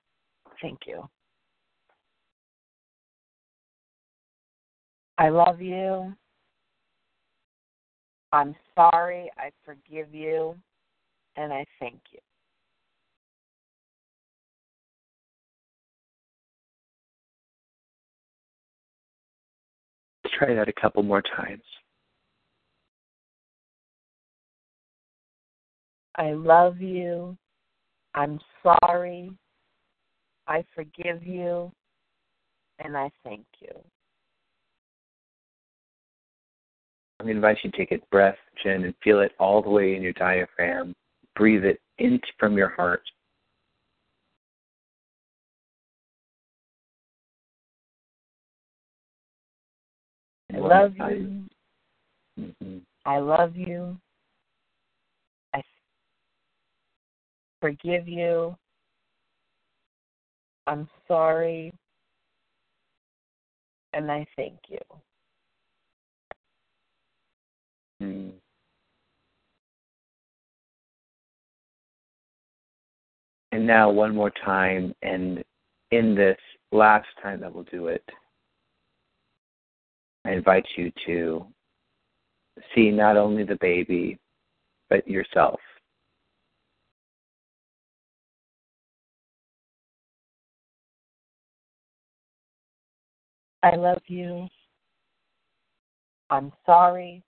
Thank you. I love you. I'm sorry. I forgive you. And I thank you. Let's try that a couple more times. I love you. I'm sorry. I forgive you. And I thank you. I'm going to invite you to take a breath, Jen, and feel it all the way in your diaphragm. Breathe it in from your heart. I love you. Mm-hmm. I love you. I forgive you. I'm sorry. And I thank you. Mm. And now, one more time, and in this last time that we'll do it, I invite you to see not only the baby, but yourself. I love you. I'm sorry.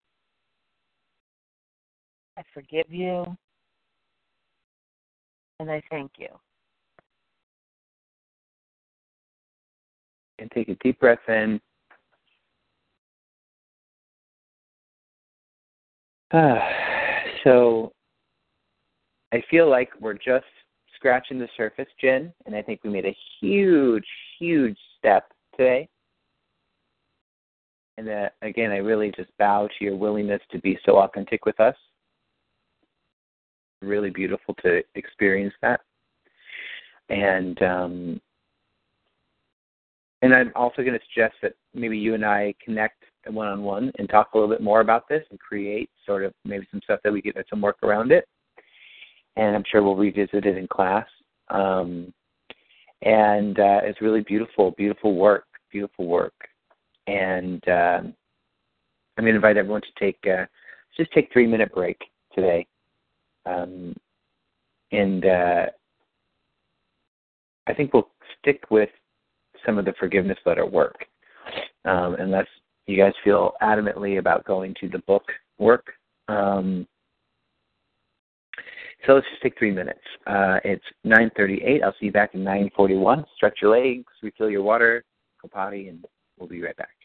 I forgive you. And I thank you. And take a deep breath in. Ah, so I feel like we're just scratching the surface, Jen, and I think we made a huge, huge step today. And uh, again, I really just bow to your willingness to be so authentic with us. Really beautiful to experience that. And um, and I'm also going to suggest that maybe you and I connect one on one and talk a little bit more about this and create sort of maybe some stuff that we get some work around it. And I'm sure we'll revisit it in class. Um, and uh, it's really beautiful, beautiful work, beautiful work. And uh, I'm going to invite everyone to take uh, just take three minute break today. Um, and uh, I think we'll stick with some of the forgiveness letter work, um, unless you guys feel adamantly about going to the book work. Um, so let's just take three minutes. Uh, it's 9:38. I'll see you back in 9:41. Stretch your legs, refill your water, go potty, and we'll be right back.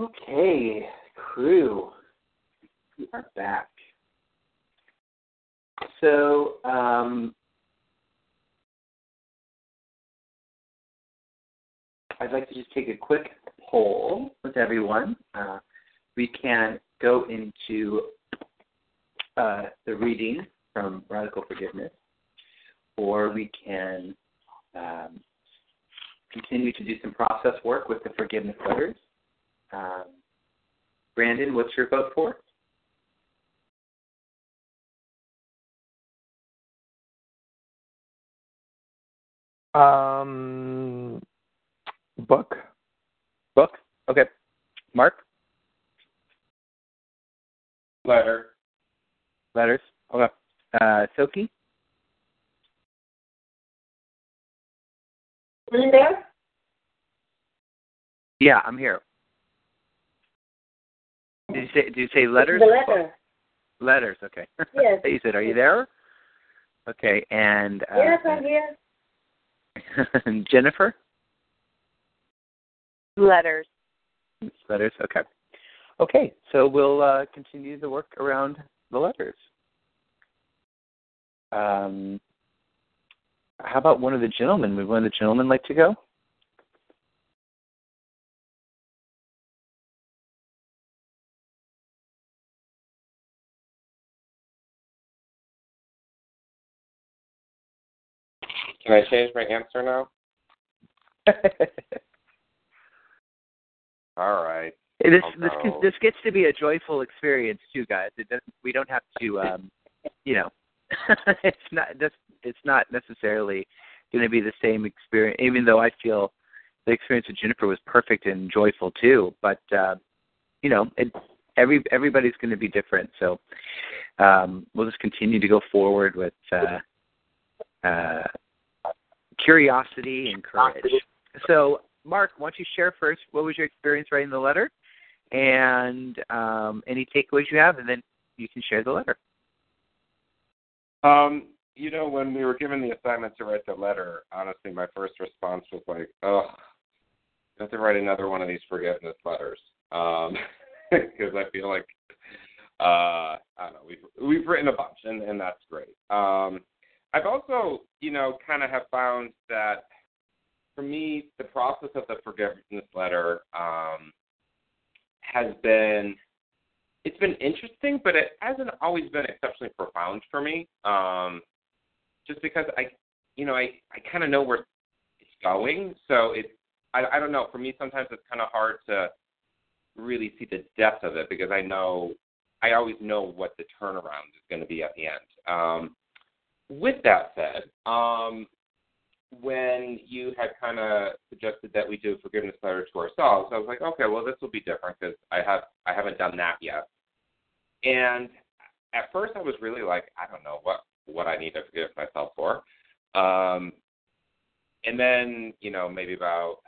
Okay, crew, we are back. So, um, I'd like to just take a quick poll with everyone. Uh, we can go into uh, the reading from Radical Forgiveness, or we can um, continue to do some process work with the forgiveness letters. Um, Brandon, what's your vote for? Um, book. Book? Okay. Mark? Letter. Letters? Okay. Uh, Silky? Are you there? Yeah, I'm here. Did you say did you say letters? The letter. Letters, okay. Yes. you said, are you there? Okay, and uh, Yes, I'm here. Jennifer? Letters. Letters, okay. Okay, so we'll uh, continue the work around the letters. Um, how about one of the gentlemen? Would one of the gentlemen like to go? Can I change my answer now? All right. this I'll this go. this gets to be a joyful experience too, guys. It doesn't. We don't have to. Um, you know, it's not. That's. It's not necessarily going to be the same experience. Even though I feel the experience with Jennifer was perfect and joyful too, but uh, you know, it, every everybody's going to be different. So um, we'll just continue to go forward with uh, uh, curiosity and courage. So, Mark, why don't you share first? What was your experience writing the letter, and um, any takeaways you have, and then you can share the letter. Um, you know, when we were given the assignment to write the letter, honestly, my first response was like, "Oh, I have to write another one of these forgiveness letters," because I feel like uh, I don't know we've we've written a bunch, and and that's great. Um, I've also, you know, kind of have found that for me, the process of the forgiveness letter um, has been it's been interesting, but it hasn't always been exceptionally profound for me. Um, just because I, you know, I I kind of know where it's going, so it I I don't know. For me, sometimes it's kind of hard to really see the depth of it because I know I always know what the turnaround is going to be at the end. Um, with that said, um, when you had kind of suggested that we do a forgiveness letter to ourselves, I was like, okay, well, this will be different because I have I haven't done that yet. And at first, I was really like, I don't know what what I need to forgive myself for. Um, and then, you know, maybe about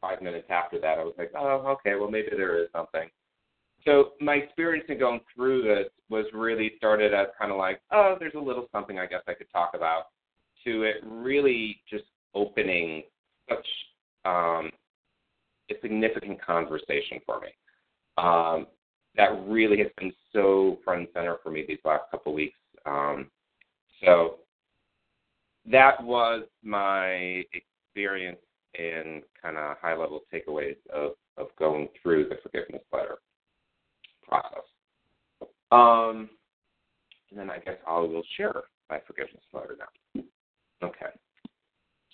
five minutes after that, I was like, oh, okay, well, maybe there is something. So my experience in going through this was really started as kind of like, oh, there's a little something I guess I could talk about, to it really just opening such um, a significant conversation for me. Um, that really has been so front and center for me these last couple of weeks. Um, so that was my experience in kind of high level takeaways of, of going through the forgiveness letter process. Um, and then I guess I will share my forgiveness letter now. Okay.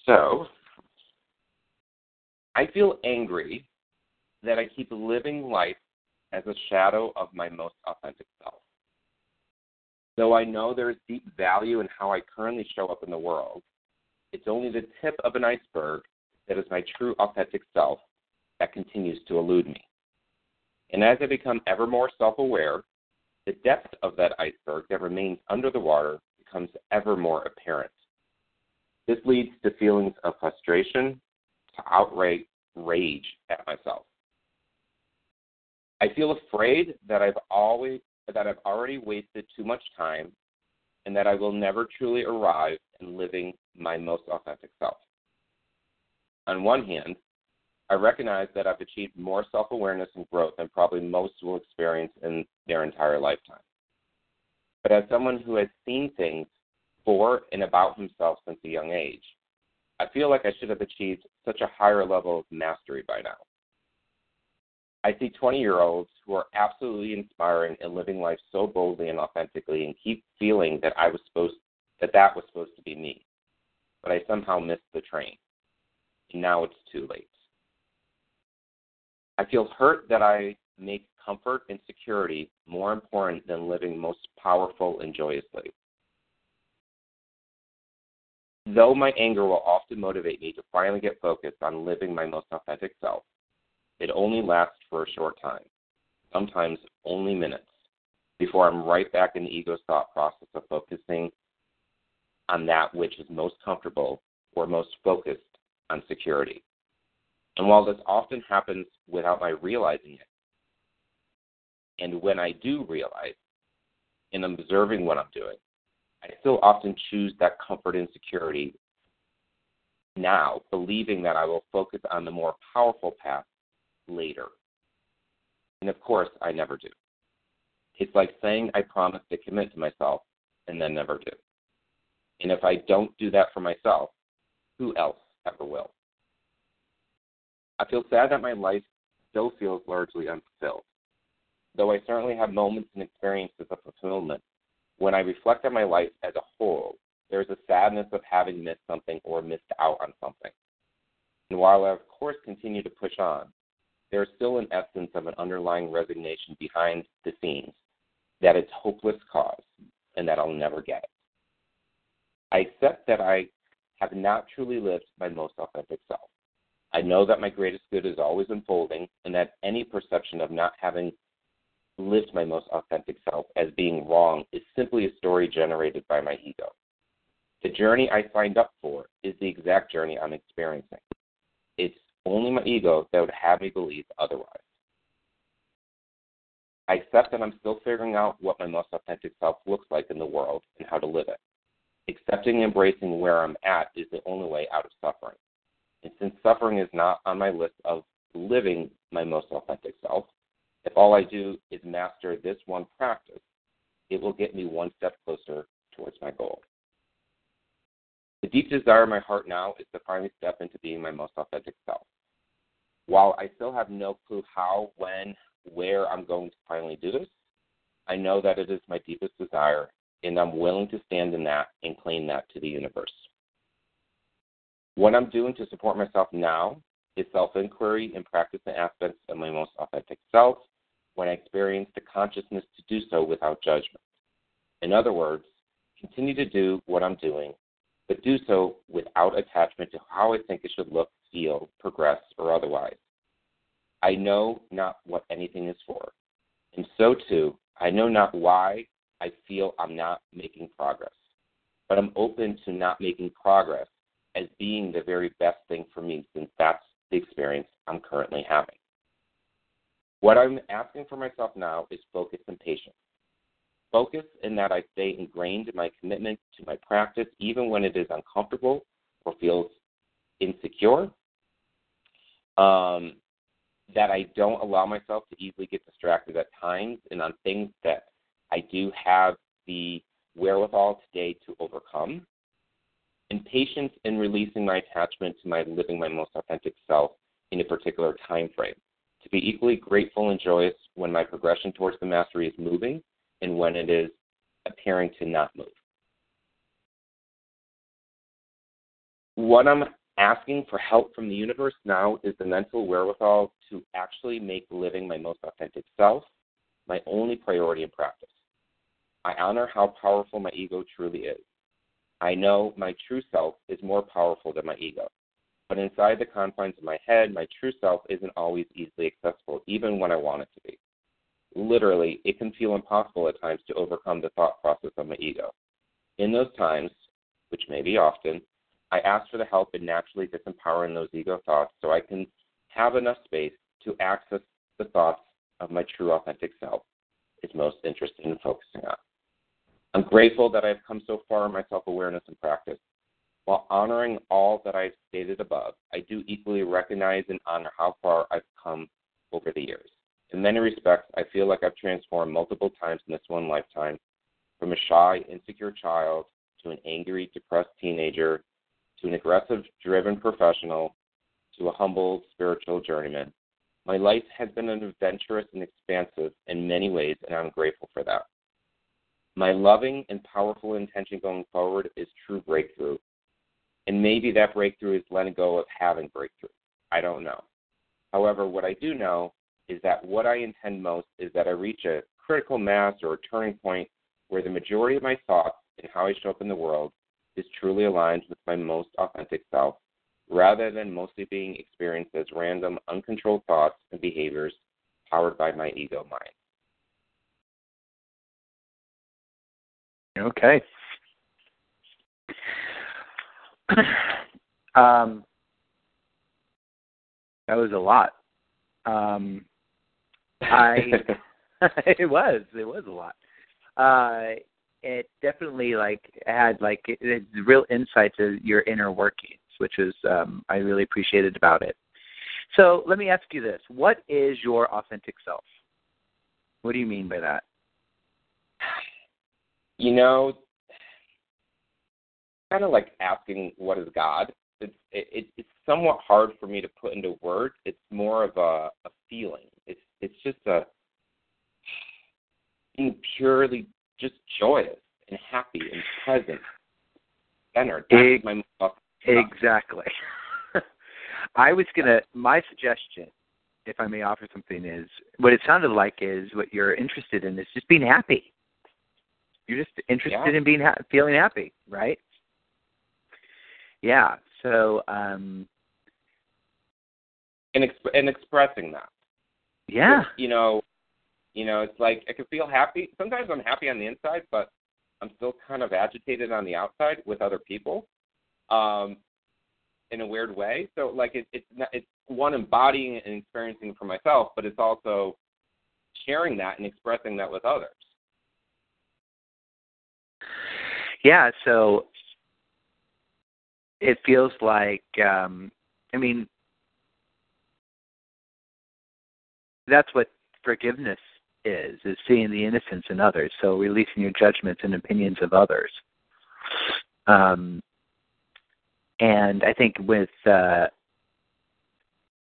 So I feel angry that I keep living life as a shadow of my most authentic self. Though I know there is deep value in how I currently show up in the world, it's only the tip of an iceberg that is my true authentic self that continues to elude me. And as I become ever more self aware, the depth of that iceberg that remains under the water becomes ever more apparent. This leads to feelings of frustration, to outright rage at myself. I feel afraid that I've always that I've already wasted too much time and that I will never truly arrive in living my most authentic self. On one hand, I recognize that I've achieved more self awareness and growth than probably most will experience in their entire lifetime. But as someone who has seen things for and about himself since a young age, I feel like I should have achieved such a higher level of mastery by now. I see 20 year olds who are absolutely inspiring and living life so boldly and authentically and keep feeling that I was supposed that that was supposed to be me. But I somehow missed the train. And now it's too late. I feel hurt that I make comfort and security more important than living most powerful and joyously. Though my anger will often motivate me to finally get focused on living my most authentic self, it only lasts for a short time, sometimes only minutes, before I'm right back in the ego's thought process of focusing on that which is most comfortable or most focused on security. And while this often happens without my realizing it, and when I do realize in observing what I'm doing, I still often choose that comfort and security now, believing that I will focus on the more powerful path later. And of course, I never do. It's like saying I promise to commit to myself and then never do. And if I don't do that for myself, who else ever will? I feel sad that my life still feels largely unfulfilled. Though I certainly have moments and experiences of fulfillment, when I reflect on my life as a whole, there is a sadness of having missed something or missed out on something. And while I, of course, continue to push on, there is still an essence of an underlying resignation behind the scenes that it's hopeless cause and that I'll never get it. I accept that I have not truly lived my most authentic self. I know that my greatest good is always unfolding, and that any perception of not having lived my most authentic self as being wrong is simply a story generated by my ego. The journey I signed up for is the exact journey I'm experiencing. It's only my ego that would have me believe otherwise. I accept that I'm still figuring out what my most authentic self looks like in the world and how to live it. Accepting and embracing where I'm at is the only way out of suffering. And since suffering is not on my list of living my most authentic self, if all I do is master this one practice, it will get me one step closer towards my goal. The deep desire in my heart now is to finally step into being my most authentic self. While I still have no clue how, when, where I'm going to finally do this, I know that it is my deepest desire, and I'm willing to stand in that and claim that to the universe. What I'm doing to support myself now is self inquiry and practice the aspects of my most authentic self when I experience the consciousness to do so without judgment. In other words, continue to do what I'm doing, but do so without attachment to how I think it should look, feel, progress, or otherwise. I know not what anything is for, and so too, I know not why I feel I'm not making progress, but I'm open to not making progress as being the very best thing for me since that's the experience I'm currently having. What I'm asking for myself now is focus and patience. Focus in that I stay ingrained in my commitment to my practice even when it is uncomfortable or feels insecure. Um, that I don't allow myself to easily get distracted at times and on things that I do have the wherewithal today to overcome and patience in releasing my attachment to my living my most authentic self in a particular time frame. To be equally grateful and joyous when my progression towards the mastery is moving and when it is appearing to not move. What I'm asking for help from the universe now is the mental wherewithal to actually make living my most authentic self my only priority in practice. I honor how powerful my ego truly is. I know my true self is more powerful than my ego. But inside the confines of my head, my true self isn't always easily accessible, even when I want it to be. Literally, it can feel impossible at times to overcome the thought process of my ego. In those times, which may be often, I ask for the help in naturally disempowering those ego thoughts so I can have enough space to access the thoughts of my true authentic self is most interested in focusing on. I'm grateful that I've come so far in my self awareness and practice. While honoring all that I've stated above, I do equally recognize and honor how far I've come over the years. In many respects, I feel like I've transformed multiple times in this one lifetime from a shy, insecure child to an angry, depressed teenager to an aggressive, driven professional to a humble spiritual journeyman. My life has been an adventurous and expansive in many ways, and I'm grateful for that. My loving and powerful intention going forward is true breakthrough. And maybe that breakthrough is letting go of having breakthrough. I don't know. However, what I do know is that what I intend most is that I reach a critical mass or a turning point where the majority of my thoughts and how I show up in the world is truly aligned with my most authentic self, rather than mostly being experienced as random, uncontrolled thoughts and behaviors powered by my ego mind. Okay. um, that was a lot. Um, I it was it was a lot. Uh, it definitely like had like it, real insight to your inner workings, which is um, I really appreciated about it. So let me ask you this: What is your authentic self? What do you mean by that? You know, kind of like asking what is God. It's it, it's somewhat hard for me to put into words. It's more of a, a feeling. It's it's just a being purely just joyous and happy and present. Centered. That's my exactly. I was gonna. My suggestion, if I may offer something, is what it sounded like is what you're interested in is just being happy. You're just interested yeah. in being ha- feeling happy, right? Yeah. So. um and exp- and expressing that. Yeah. You know, you know, it's like I can feel happy. Sometimes I'm happy on the inside, but I'm still kind of agitated on the outside with other people, um, in a weird way. So like it, it's not, it's one embodying and experiencing for myself, but it's also sharing that and expressing that with others. Yeah. So it feels like, um, I mean, that's what forgiveness is is seeing the innocence in others so releasing your judgments and opinions of others um, and i think with uh,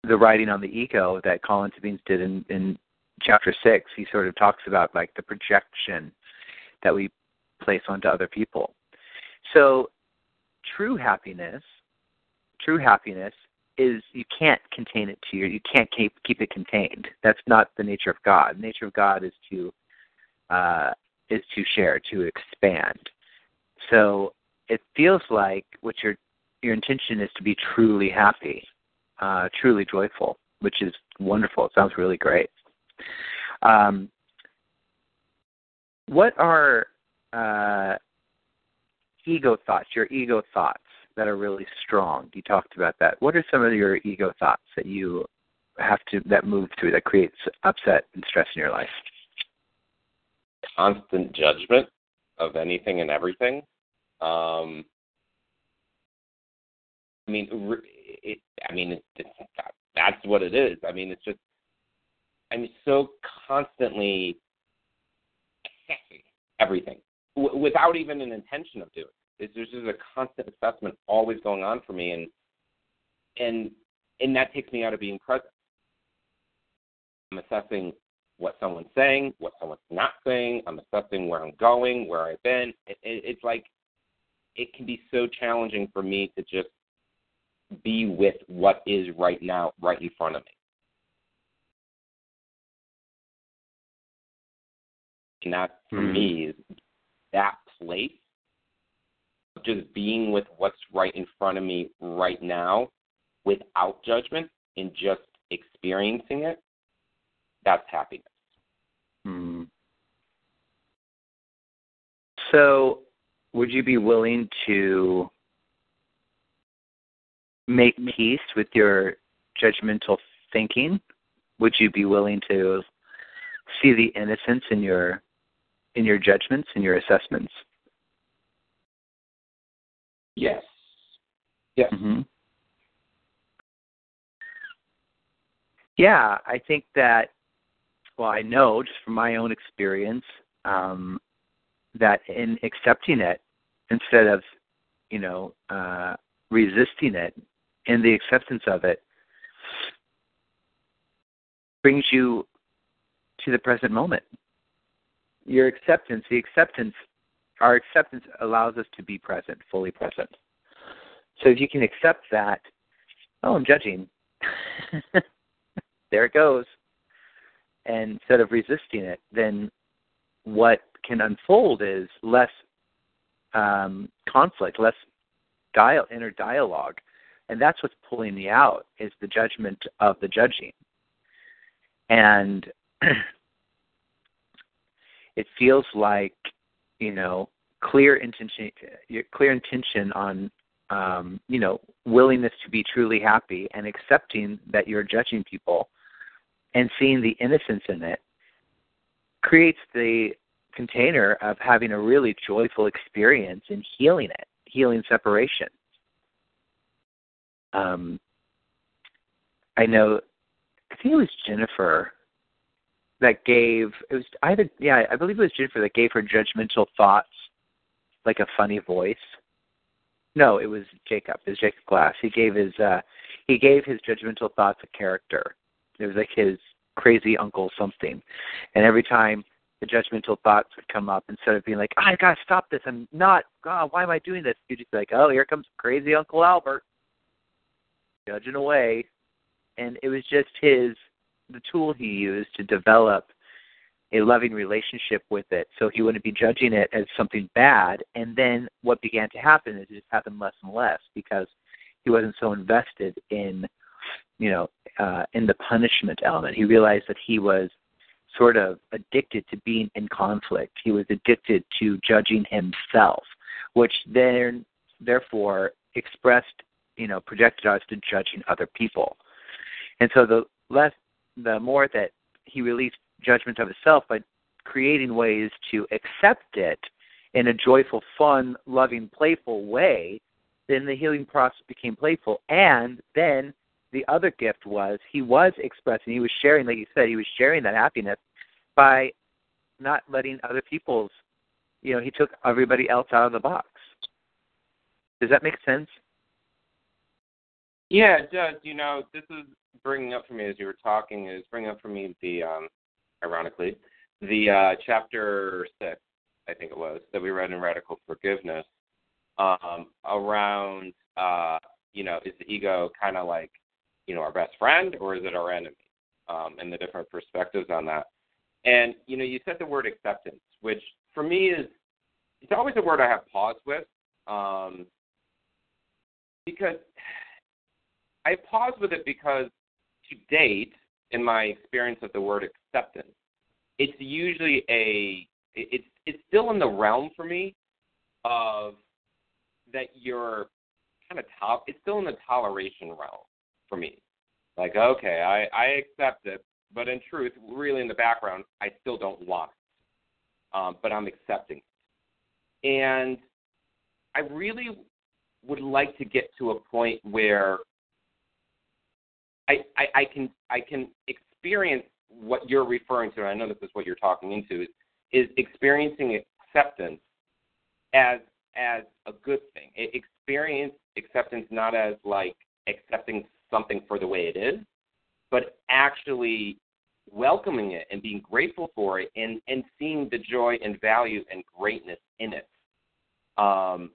the writing on the ego that colin sabines did in, in chapter six he sort of talks about like the projection that we place onto other people so true happiness true happiness is you can't contain it to your you can't keep keep it contained. That's not the nature of God. The nature of God is to uh, is to share, to expand. So it feels like what your your intention is to be truly happy, uh, truly joyful, which is wonderful. It sounds really great. Um, what are uh, ego thoughts? Your ego thoughts that are really strong. You talked about that. What are some of your ego thoughts that you have to that move through that creates upset and stress in your life? Constant judgment of anything and everything. Um, I mean, it, I mean, it, it, that's what it is. I mean, it's just I'm so constantly assessing everything w- without even an intention of doing. It's, there's just a constant assessment always going on for me, and and and that takes me out of being present. I'm assessing what someone's saying, what someone's not saying. I'm assessing where I'm going, where I've been. It, it, it's like it can be so challenging for me to just be with what is right now, right in front of me. And that, for mm. me, is that place just being with what's right in front of me right now without judgment and just experiencing it, that's happiness. Hmm. So, would you be willing to make peace with your judgmental thinking? Would you be willing to see the innocence in your in your judgments and your assessments? Yes. Yeah. hmm Yeah, I think that. Well, I know just from my own experience um, that in accepting it instead of, you know, uh, resisting it, in the acceptance of it brings you to the present moment. Your acceptance, the acceptance, our acceptance allows us to be present, fully present. So if you can accept that, oh, I'm judging. there it goes. And instead of resisting it, then what can unfold is less um, conflict, less dial- inner dialogue, and that's what's pulling me out is the judgment of the judging. And it feels like you know clear intention, clear intention on um, you know willingness to be truly happy and accepting that you're judging people and seeing the innocence in it creates the container of having a really joyful experience in healing it, healing separation. Um, I know, I think it was Jennifer that gave it was either yeah I believe it was Jennifer that gave her judgmental thoughts like a funny voice. No, it was Jacob. It was Jacob Glass. He gave his uh he gave his judgmental thoughts a character. It was like his crazy uncle something. And every time the judgmental thoughts would come up, instead of being like, I gotta stop this, I'm not God, why am I doing this? You'd just be like, Oh, here comes crazy Uncle Albert judging away. And it was just his the tool he used to develop a loving relationship with it. So he wouldn't be judging it as something bad. And then what began to happen is it just happened less and less because he wasn't so invested in you know uh in the punishment element. He realized that he was sort of addicted to being in conflict. He was addicted to judging himself which then therefore expressed you know projected us to judging other people. And so the less the more that he released judgment of himself by creating ways to accept it in a joyful, fun, loving, playful way, then the healing process became playful. And then the other gift was he was expressing, he was sharing, like you said, he was sharing that happiness by not letting other people's, you know, he took everybody else out of the box. Does that make sense? Yeah, it does. You know, this is bringing up for me as you were talking is bringing up for me the um ironically the uh chapter six i think it was that we read in radical forgiveness um around uh you know is the ego kind of like you know our best friend or is it our enemy? Um and the different perspectives on that. And you know you said the word acceptance which for me is it's always a word i have pause with um because I pause with it because to date, in my experience of the word acceptance, it's usually a it's it's still in the realm for me of that you're kind of top. It's still in the toleration realm for me. Like, okay, I I accept it, but in truth, really in the background, I still don't want it. Um, but I'm accepting it, and I really would like to get to a point where I, I, can I can experience what you're referring to. And I know this is what you're talking into is, is experiencing acceptance as as a good thing. Experience acceptance not as like accepting something for the way it is, but actually welcoming it and being grateful for it and and seeing the joy and value and greatness in it. Um,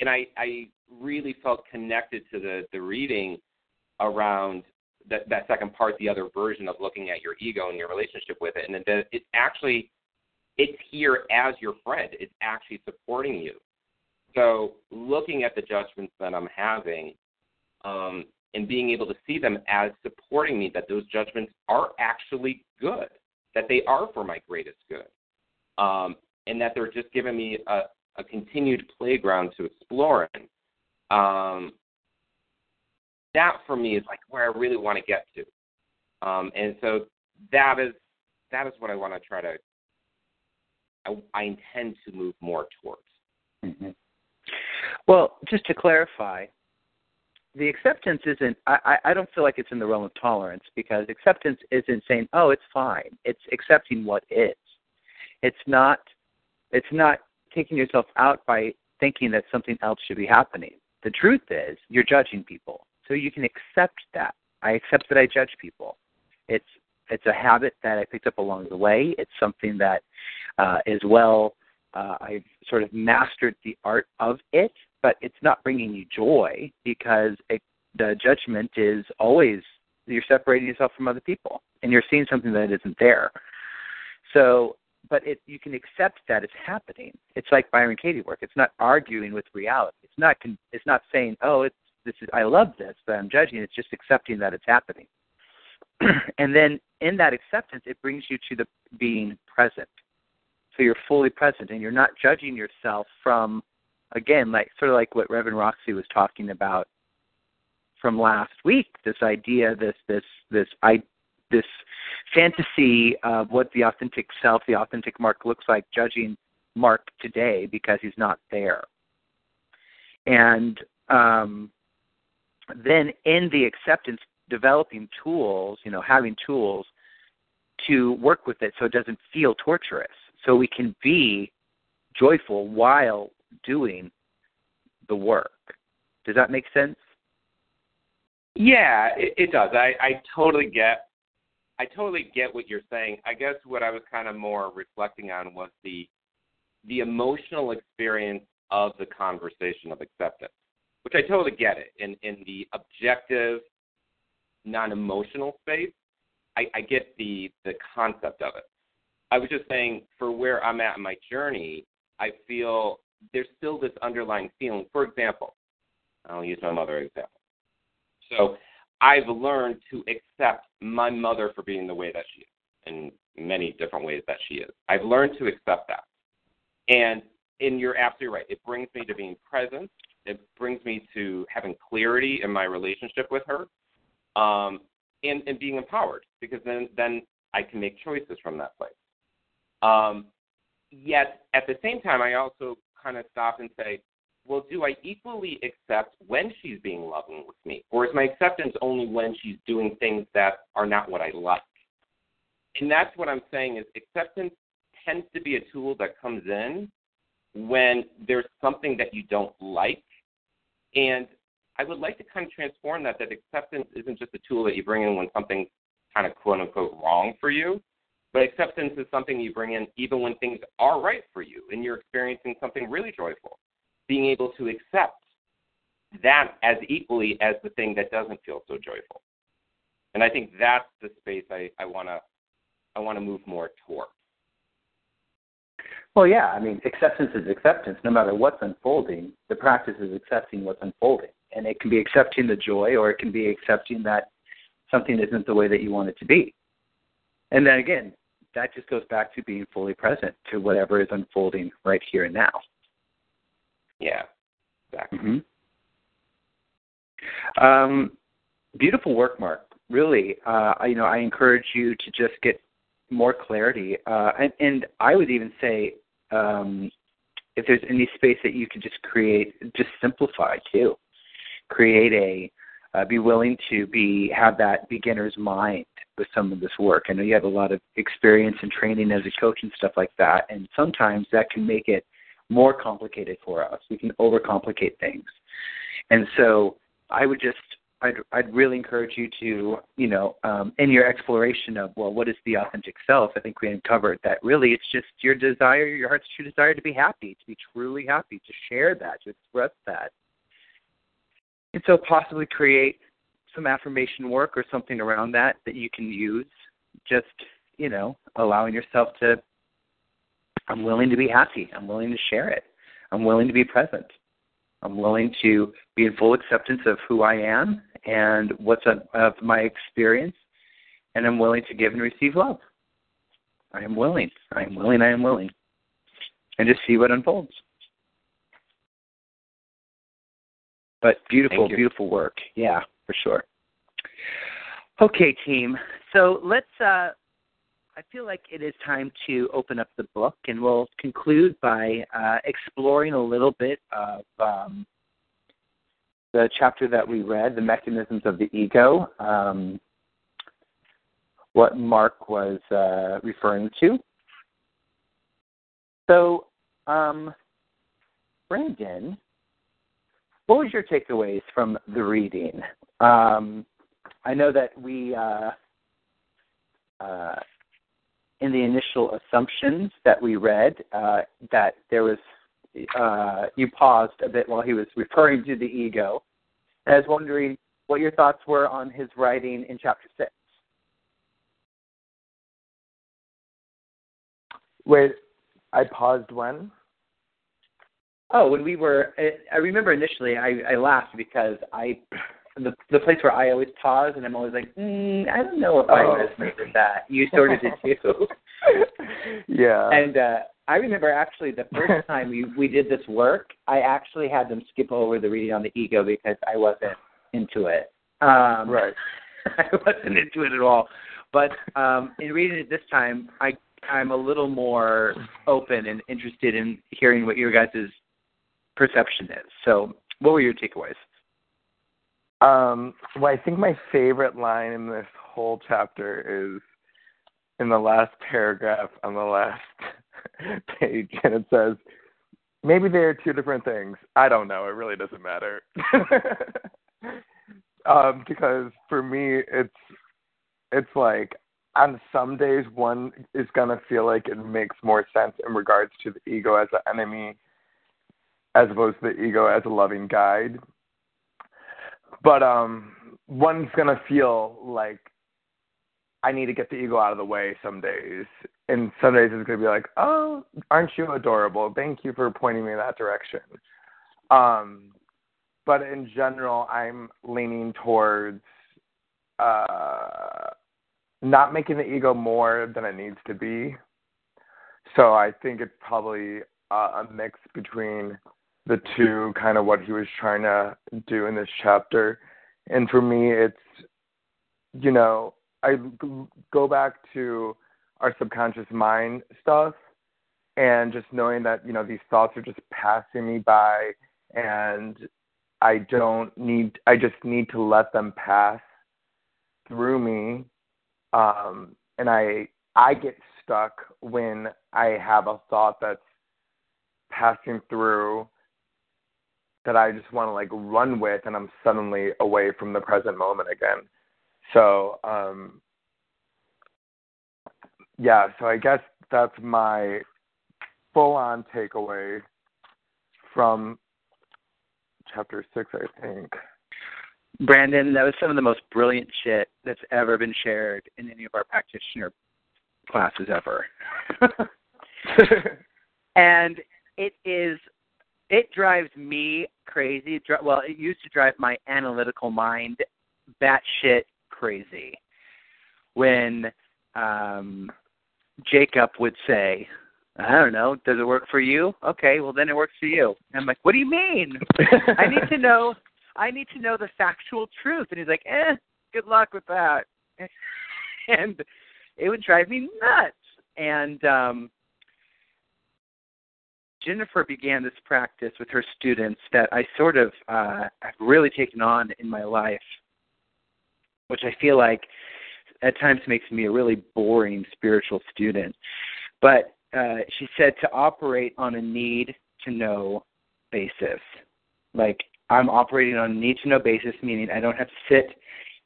and I I really felt connected to the the reading around that that second part, the other version of looking at your ego and your relationship with it, and that it's actually it's here as your friend. It's actually supporting you. So looking at the judgments that I'm having, um, and being able to see them as supporting me, that those judgments are actually good, that they are for my greatest good, um, and that they're just giving me a, a continued playground to explore in. Um, that for me is like where I really want to get to. Um, and so that is that is what I want to try to. I, I intend to move more towards. Mm-hmm. Well, just to clarify, the acceptance isn't I, I don't feel like it's in the realm of tolerance because acceptance isn't saying oh it's fine it's accepting what is it's not it's not taking yourself out by thinking that something else should be happening the truth is you're judging people so you can accept that i accept that i judge people it's it's a habit that i picked up along the way it's something that uh, is well uh, i've sort of mastered the art of it but it's not bringing you joy because it, the judgment is always you're separating yourself from other people and you're seeing something that isn't there. So, but it you can accept that it's happening. It's like Byron Katie work. It's not arguing with reality. It's not Con- it's not saying, "Oh, it's this is I love this, but I'm judging." It's just accepting that it's happening. and then in that acceptance, it brings you to the being present. So you're fully present and you're not judging yourself from again, like sort of like what Reverend Roxy was talking about from last week, this idea, this this this I this fantasy of what the authentic self, the authentic Mark looks like, judging Mark today because he's not there. And um, then in the acceptance, developing tools, you know, having tools to work with it so it doesn't feel torturous. So we can be joyful while doing the work. Does that make sense? Yeah, it, it does. I, I totally get I totally get what you're saying. I guess what I was kind of more reflecting on was the the emotional experience of the conversation of acceptance, which I totally get it. In in the objective, non emotional space, I, I get the the concept of it. I was just saying for where I'm at in my journey, I feel there's still this underlying feeling. For example, I'll use my mother example. So I've learned to accept my mother for being the way that she is in many different ways that she is. I've learned to accept that. And and you're absolutely right. It brings me to being present. It brings me to having clarity in my relationship with her, um, and and being empowered because then then I can make choices from that place. Um, yet at the same time, I also kind of stop and say, well, do I equally accept when she's being loving with me? Or is my acceptance only when she's doing things that are not what I like? And that's what I'm saying is acceptance tends to be a tool that comes in when there's something that you don't like. And I would like to kind of transform that, that acceptance isn't just a tool that you bring in when something's kind of quote unquote wrong for you, but acceptance is something you bring in even when things are right for you and you're experiencing something really joyful. Being able to accept that as equally as the thing that doesn't feel so joyful. And I think that's the space I, I wanna I wanna move more toward. Well, yeah, I mean, acceptance is acceptance. No matter what's unfolding, the practice is accepting what's unfolding, and it can be accepting the joy, or it can be accepting that something isn't the way that you want it to be. And then again, that just goes back to being fully present to whatever is unfolding right here and now. Yeah, exactly. Mm-hmm. Um, beautiful work, Mark. Really, uh, you know, I encourage you to just get more clarity, uh, and, and I would even say, um, if there's any space that you could just create, just simplify too. Create a, uh, be willing to be have that beginner's mind with some of this work. I know you have a lot of experience and training as a coach and stuff like that, and sometimes that can make it more complicated for us. We can overcomplicate things, and so I would just I'd, I'd really encourage you to, you know, um, in your exploration of, well, what is the authentic self? I think we uncovered that really it's just your desire, your heart's true desire to be happy, to be truly happy, to share that, to express that. And so possibly create some affirmation work or something around that that you can use. Just, you know, allowing yourself to, I'm willing to be happy. I'm willing to share it. I'm willing to be present. I'm willing to be in full acceptance of who I am and what's a, of my experience, and I'm willing to give and receive love. I am willing. I am willing. I am willing. And just see what unfolds. But beautiful, beautiful work. Yeah for sure. Okay, team. So let's. Uh, I feel like it is time to open up the book, and we'll conclude by uh, exploring a little bit of um, the chapter that we read, the mechanisms of the ego, um, what Mark was uh, referring to. So, um, Brandon, what was your takeaways from the reading? Um, I know that we, uh, uh, in the initial assumptions that we read, uh, that there was, uh, you paused a bit while he was referring to the ego. And I was wondering what your thoughts were on his writing in chapter six. Wait, I paused when? Oh, when we were, I remember initially I, I laughed because I, the the place where I always pause and I'm always like, mm, I don't know if I Oh. resonate with that. You sort of did too. yeah. and uh, I remember actually the first time we we did this work, I actually had them skip over the reading on the ego because I wasn't into it. Um, right. I wasn't into it at all. But um, in reading it this time, I I'm a little more open and interested in hearing what your guys' perception is. So, what were your takeaways? Um, well, I think my favorite line in this whole chapter is in the last paragraph on the last page, and it says, "Maybe they are two different things. I don't know. It really doesn't matter." um, because for me, it's it's like on some days one is gonna feel like it makes more sense in regards to the ego as an enemy, as opposed to the ego as a loving guide but um one's gonna feel like I need to get the ego out of the way some days. And some days it's gonna be like, Oh, aren't you adorable? Thank you for pointing me in that direction. Um but in general I'm leaning towards uh not making the ego more than it needs to be. So I think it's probably uh, a mix between the two, kind of what he was trying to do in this chapter. And for me, it's, you know, I go back to our subconscious mind stuff and just knowing that, you know, these thoughts are just passing me by and I don't need, I just need to let them pass through me. Um, and I, I get stuck when I have a thought that's passing through that I just want to like run with and I'm suddenly away from the present moment again. So, um yeah, so I guess that's my full on takeaway from chapter 6, I think. Brandon, that was some of the most brilliant shit that's ever been shared in any of our practitioner classes ever. and it is it drives me crazy. Well, it used to drive my analytical mind batshit crazy when um, Jacob would say, "I don't know, does it work for you? Okay, well then it works for you." And I'm like, "What do you mean? I need to know. I need to know the factual truth." And he's like, "Eh, good luck with that." and it would drive me nuts. And um Jennifer began this practice with her students that I sort of uh, have really taken on in my life, which I feel like at times makes me a really boring spiritual student. But uh, she said to operate on a need to know basis. Like I'm operating on a need to know basis, meaning I don't have to sit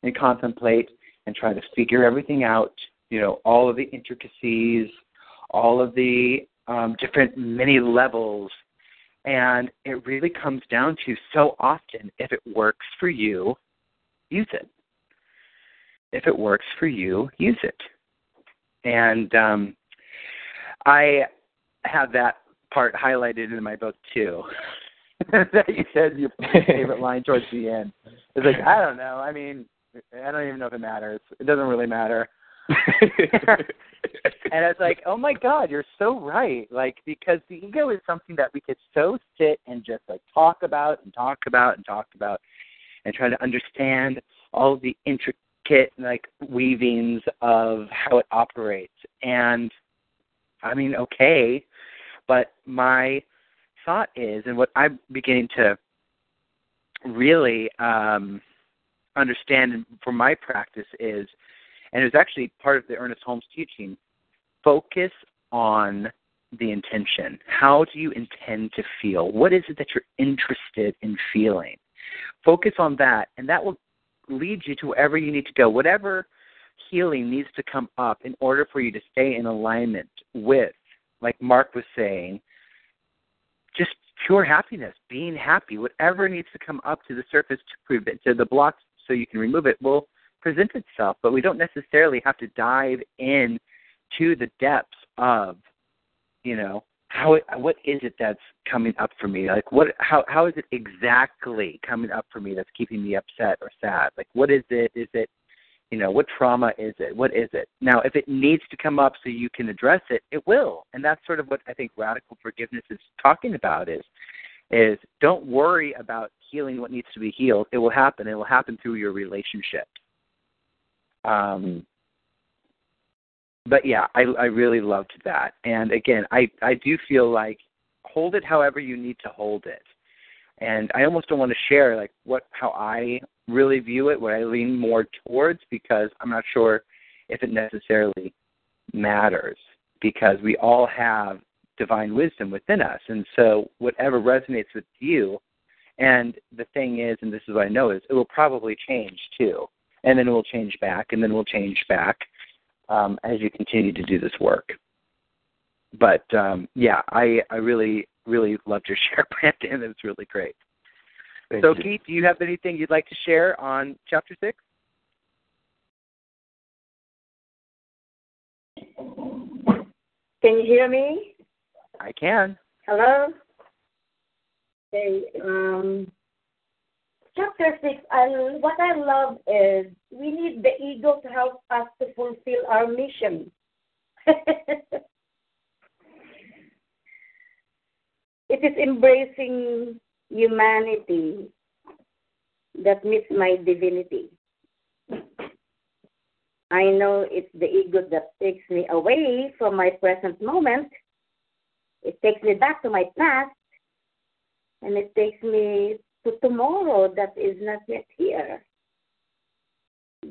and contemplate and try to figure everything out, you know, all of the intricacies, all of the um, different many levels. And it really comes down to so often if it works for you, use it. If it works for you, use it. And um, I have that part highlighted in my book too. that you said your favorite line towards the end. It's like, I don't know. I mean, I don't even know if it matters. It doesn't really matter. and I was like, oh my God, you're so right. Like, because the ego is something that we could so sit and just like talk about and talk about and talk about and try to understand all the intricate like weavings of how it operates. And I mean, okay, but my thought is, and what I'm beginning to really um, understand for my practice is, and it was actually part of the Ernest Holmes teaching, focus on the intention. How do you intend to feel? What is it that you're interested in feeling? Focus on that, and that will lead you to wherever you need to go. Whatever healing needs to come up in order for you to stay in alignment with, like Mark was saying, just pure happiness, being happy. Whatever needs to come up to the surface to prevent to the blocks so you can remove it will present itself. But we don't necessarily have to dive in to the depths of, you know, how it, what is it that's coming up for me? Like what how how is it exactly coming up for me that's keeping me upset or sad? Like what is it? Is it you know, what trauma is it? What is it? Now, if it needs to come up so you can address it, it will. And that's sort of what I think radical forgiveness is talking about is is don't worry about healing what needs to be healed. It will happen. It will happen through your relationship. Um, but yeah, I, I really loved that. And again, I, I do feel like hold it however you need to hold it. And I almost don't want to share like what how I really view it, what I lean more towards, because I'm not sure if it necessarily matters. Because we all have divine wisdom within us, and so whatever resonates with you. And the thing is, and this is what I know is, it will probably change too, and then it will change back, and then it will change back um, as you continue to do this work. But um, yeah, I I really really loved your share, Brandon. It was really great. Thank so, you. Keith, do you have anything you'd like to share on chapter six? Can you hear me? I can. Hello? Okay, um, chapter 6, I, what I love is we need the ego to help us to fulfill our mission. it is embracing humanity that meets my divinity. I know it's the ego that takes me away from my present moment. It takes me back to my past, and it takes me to tomorrow that is not yet here.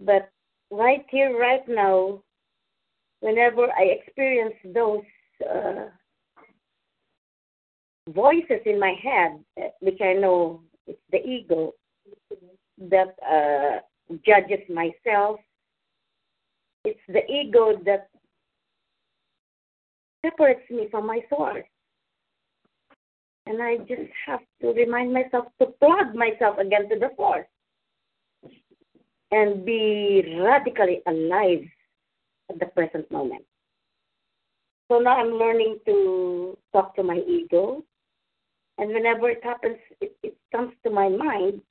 But right here, right now, whenever I experience those uh, voices in my head, which I know it's the ego that uh, judges myself, it's the ego that separates me from my source. And I just have to remind myself to plug myself again to the source and be radically alive at the present moment. So now I'm learning to talk to my ego. And whenever it happens, it, it comes to my mind,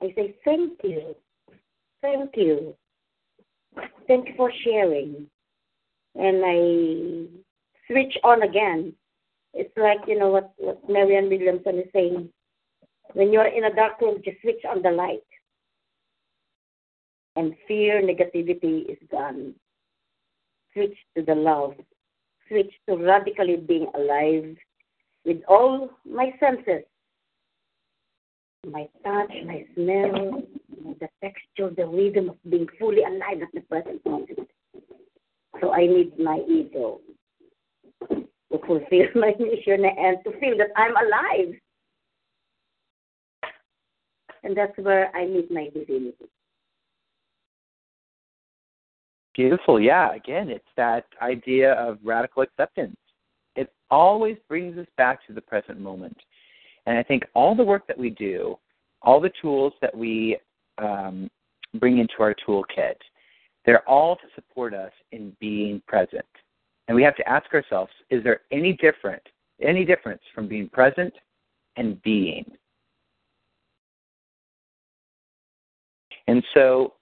I say, Thank you. Thank you. Thank you for sharing. And I switch on again. It's like, you know, what, what Marianne Williamson is saying. When you're in a dark room, just switch on the light. And fear, negativity is gone. Switch to the love. Switch to radically being alive with all my senses my touch, my smell, the texture, the rhythm of being fully alive at the present moment. So I need my ego to fulfill my mission and to feel that I'm alive. And that's where I meet my divinity. Beautiful. Yeah. Again, it's that idea of radical acceptance. It always brings us back to the present moment. And I think all the work that we do, all the tools that we um, bring into our toolkit, they're all to support us in being present. And we have to ask ourselves, is there any different, any difference from being present and being? And so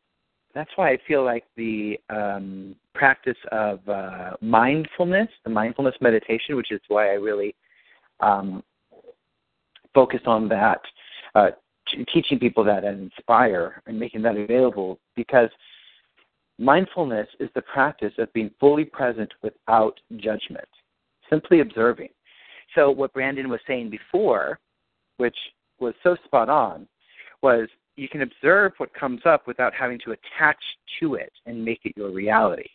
that's why I feel like the um, practice of uh, mindfulness, the mindfulness meditation, which is why I really um, focus on that, uh, t- teaching people that and inspire and making that available because mindfulness is the practice of being fully present without judgment, simply observing. So, what Brandon was saying before, which was so spot on, was you can observe what comes up without having to attach to it and make it your reality.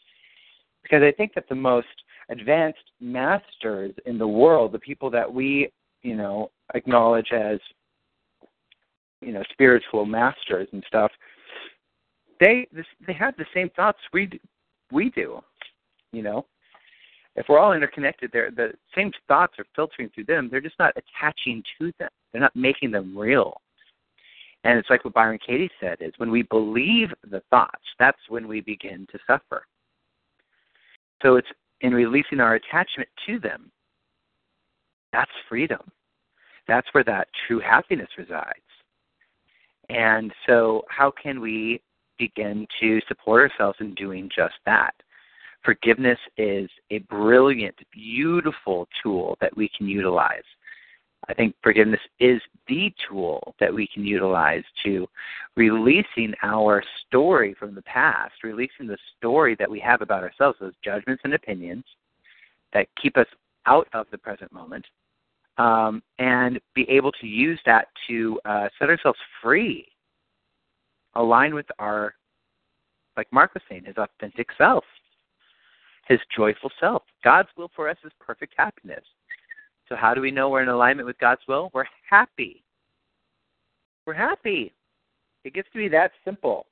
Because I think that the most advanced masters in the world, the people that we, you know, acknowledge as, you know, spiritual masters and stuff, they they have the same thoughts we do, we do, you know. If we're all interconnected, they're, the same thoughts are filtering through them. They're just not attaching to them. They're not making them real. And it's like what Byron Katie said is when we believe the thoughts, that's when we begin to suffer. So it's in releasing our attachment to them. That's freedom. That's where that true happiness resides. And so how can we begin to support ourselves in doing just that? Forgiveness is a brilliant, beautiful tool that we can utilize I think forgiveness is the tool that we can utilize to releasing our story from the past, releasing the story that we have about ourselves, those judgments and opinions that keep us out of the present moment, um, and be able to use that to uh, set ourselves free, align with our, like Mark was saying, his authentic self, his joyful self. God's will for us is perfect happiness. So, how do we know we're in alignment with God's will? We're happy. We're happy. It gets to be that simple.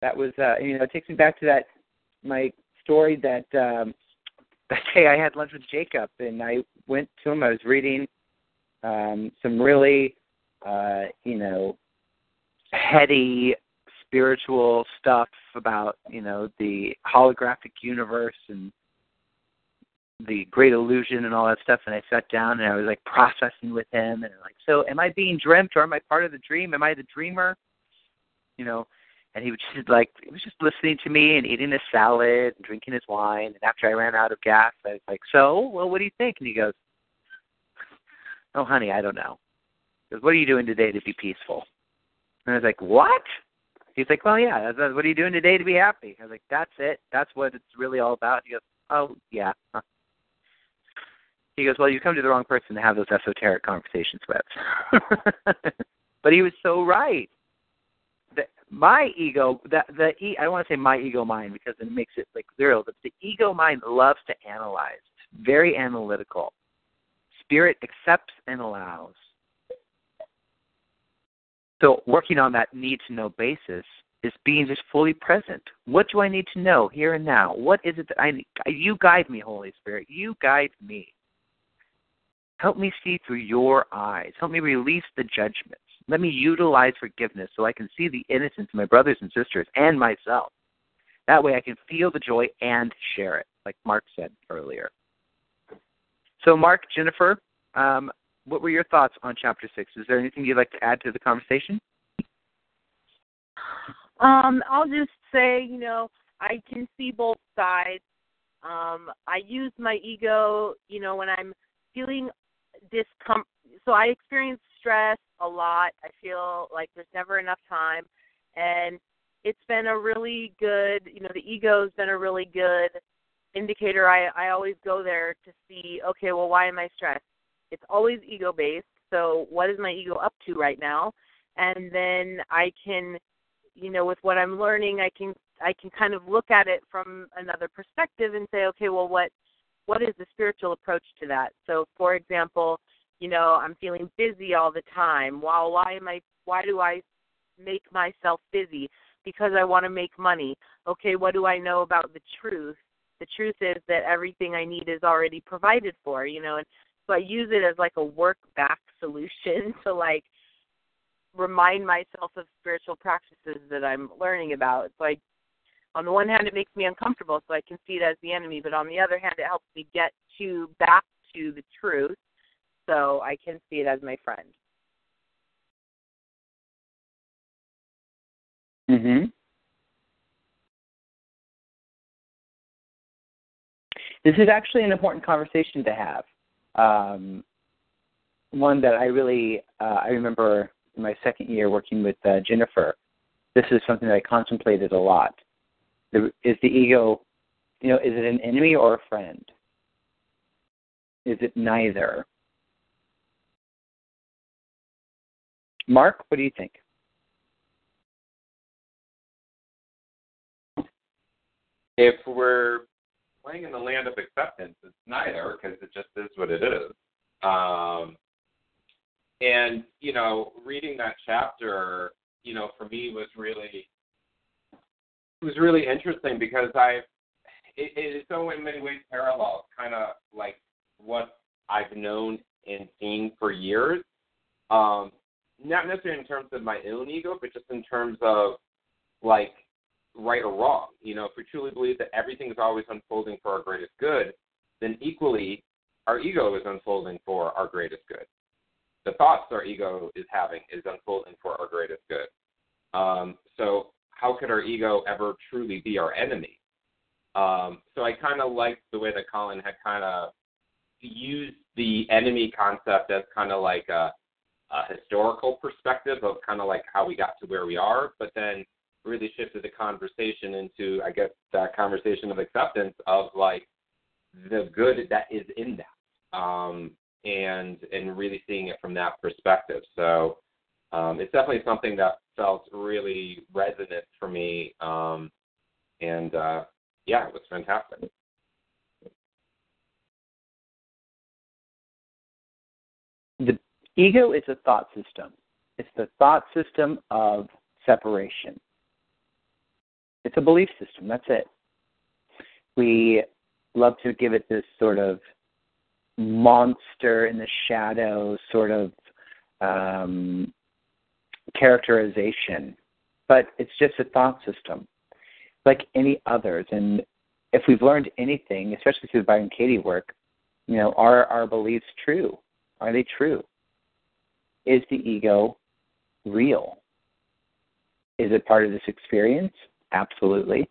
That was, uh, you know, it takes me back to that my story that um, that day I had lunch with Jacob, and I went to him. I was reading um, some really, uh, you know, heady spiritual stuff about, you know, the holographic universe and the great illusion and all that stuff. And I sat down and I was like processing with him and like so am I being dreamt or am I part of the dream? Am I the dreamer? You know and he was just like he was just listening to me and eating his salad and drinking his wine. And after I ran out of gas I was like so? Well what do you think? And he goes oh honey I don't know. He goes what are you doing today to be peaceful and I was like what he's like well yeah what are you doing today to be happy I was like that's it that's what it's really all about he goes oh yeah he goes, Well, you come to the wrong person to have those esoteric conversations with. but he was so right. The, my ego, the, the e, I don't want to say my ego mind because it makes it like zero, but the ego mind loves to analyze. It's very analytical. Spirit accepts and allows. So working on that need to know basis is being just fully present. What do I need to know here and now? What is it that I need? You guide me, Holy Spirit. You guide me. Help me see through your eyes. Help me release the judgments. Let me utilize forgiveness so I can see the innocence of my brothers and sisters and myself. That way I can feel the joy and share it, like Mark said earlier. So, Mark, Jennifer, um, what were your thoughts on chapter six? Is there anything you'd like to add to the conversation? Um, I'll just say, you know, I can see both sides. Um, I use my ego, you know, when I'm feeling discomfort. So I experience stress a lot. I feel like there's never enough time, and it's been a really good. You know, the ego's been a really good indicator. I I always go there to see. Okay, well, why am I stressed? It's always ego based. So what is my ego up to right now? And then I can, you know, with what I'm learning, I can I can kind of look at it from another perspective and say, okay, well, what what is the spiritual approach to that? So, for example, you know, I'm feeling busy all the time. Well, why am I? Why do I make myself busy? Because I want to make money. Okay, what do I know about the truth? The truth is that everything I need is already provided for. You know, and so I use it as like a work back solution to like remind myself of spiritual practices that I'm learning about. So I on the one hand it makes me uncomfortable so I can see it as the enemy, but on the other hand it helps me get to back to the truth so I can see it as my friend. Mhm. This is actually an important conversation to have. Um, one that I really uh, I remember in my second year working with uh, Jennifer. This is something that I contemplated a lot the, is the ego, you know, is it an enemy or a friend? Is it neither? Mark, what do you think? If we're playing in the land of acceptance, it's neither because it just is what it is. Um, and you know, reading that chapter, you know, for me was really it was really interesting because I it, it is so in many ways parallel, kind of like what I've known and seen for years. Um, not necessarily in terms of my own ego, but just in terms of like right or wrong. You know, if we truly believe that everything is always unfolding for our greatest good, then equally our ego is unfolding for our greatest good. The thoughts our ego is having is unfolding for our greatest good. Um, so how could our ego ever truly be our enemy? Um, so I kind of liked the way that Colin had kind of used the enemy concept as kind of like a, a historical perspective of kind of like how we got to where we are, but then really shifted the conversation into, I guess, that conversation of acceptance of like the good that is in that, um, and and really seeing it from that perspective. So um, it's definitely something that felt really resonant for me, um, and uh, yeah, it was fantastic. The ego is a thought system. It's the thought system of separation. It's a belief system. That's it. We love to give it this sort of monster in the shadow sort of um, characterization, but it's just a thought system like any others. And if we've learned anything, especially through the Byron Katie work, you know, are our beliefs true? Are they true? Is the ego real? Is it part of this experience? Absolutely.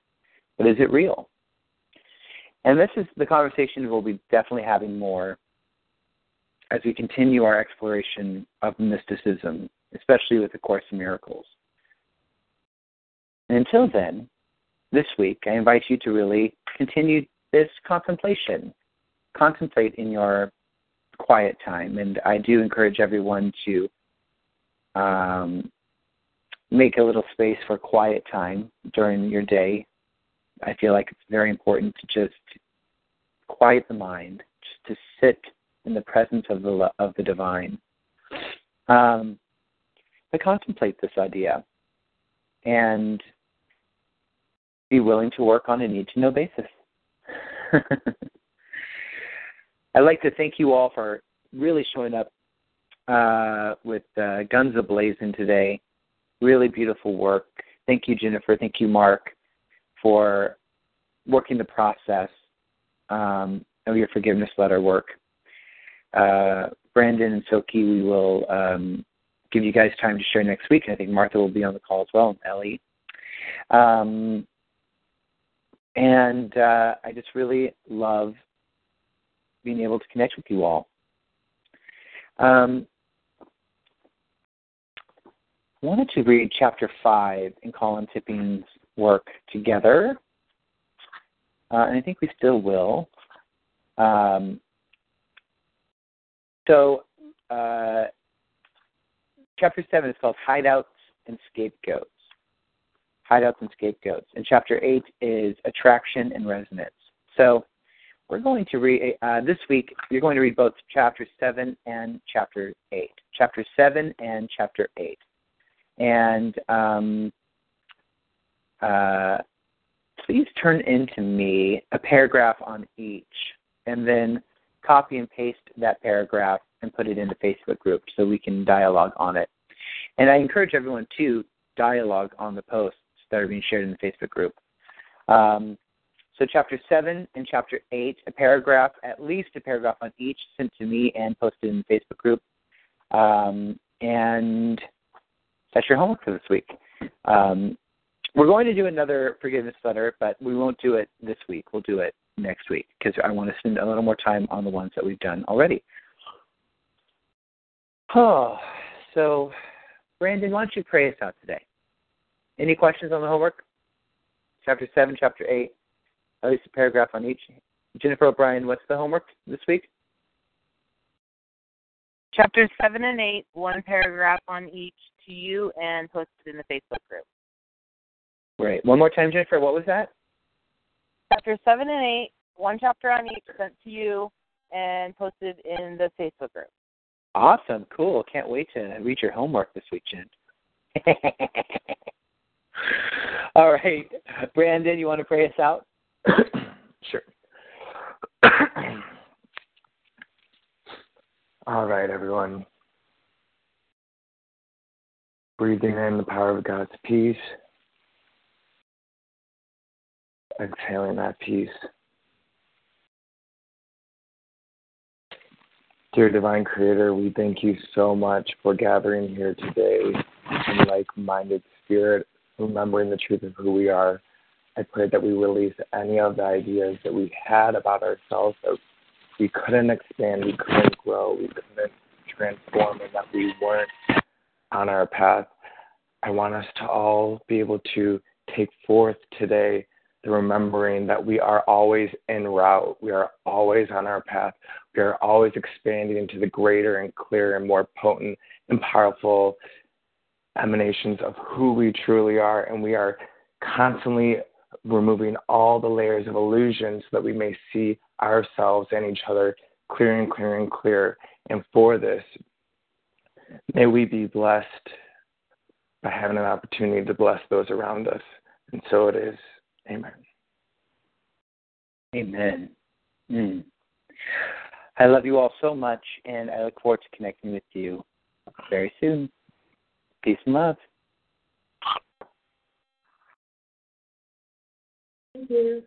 But is it real? And this is the conversation we'll be definitely having more as we continue our exploration of mysticism, especially with the Course in Miracles. And until then, this week, I invite you to really continue this contemplation. Contemplate in your quiet time. And I do encourage everyone to um, make a little space for quiet time during your day. I feel like it's very important to just quiet the mind, just to sit in the presence of the of the divine. Um, contemplate this idea and be willing to work on a need to know basis. I'd like to thank you all for really showing up uh, with uh, guns ablazing today. Really beautiful work. Thank you, Jennifer. Thank you, Mark, for working the process um, of your forgiveness letter work. Uh, Brandon and Soki, we will um, give you guys time to share next week. I think Martha will be on the call as well, and Ellie. Um, and uh, I just really love being able to connect with you all. Um, wanted to read chapter 5 in Colin Tipping's work together, uh, and I think we still will. Um, so, uh, chapter 7 is called Hideouts and Scapegoats. Hideouts and Scapegoats. And chapter 8 is Attraction and Resonance. So, we're going to read, uh, this week, you're going to read both chapter 7 and chapter 8. Chapter 7 and chapter 8 and um, uh, please turn into me a paragraph on each, and then copy and paste that paragraph and put it in the Facebook group so we can dialogue on it. And I encourage everyone to dialogue on the posts that are being shared in the Facebook group. Um, so, chapter 7 and chapter 8, a paragraph, at least a paragraph on each, sent to me and posted in the Facebook group. Um, and that's your homework for this week. Um, we're going to do another forgiveness letter, but we won't do it this week. We'll do it next week because I want to spend a little more time on the ones that we've done already. Oh, so Brandon, why don't you pray us out today? Any questions on the homework? Chapter 7, Chapter 8, at least a paragraph on each. Jennifer O'Brien, what's the homework this week? Chapters 7 and 8, one paragraph on each to you and posted in the Facebook group. Great. One more time, Jennifer. What was that? Chapter 7 and 8, one chapter on each sent to you and posted in the Facebook group. Awesome. Cool. Can't wait to read your homework this week, Jen. All right. Brandon, you want to pray us out? sure. All right, everyone. Breathing in the power of God's peace. Exhaling that peace. Dear Divine Creator, we thank you so much for gathering here today in like minded spirit, remembering the truth of who we are. I pray that we release any of the ideas that we had about ourselves that we couldn't expand, we couldn't grow, we couldn't transform, and that we weren't on our path. I want us to all be able to take forth today the remembering that we are always en route, we are always on our path, we are always expanding into the greater and clearer and more potent and powerful emanations of who we truly are, and we are constantly removing all the layers of illusion so that we may see ourselves and each other clear and clear and clear. And for this, may we be blessed by having an opportunity to bless those around us. And so it is. Amen. Amen. Mm. I love you all so much, and I look forward to connecting with you very soon. Peace and love. Thank you.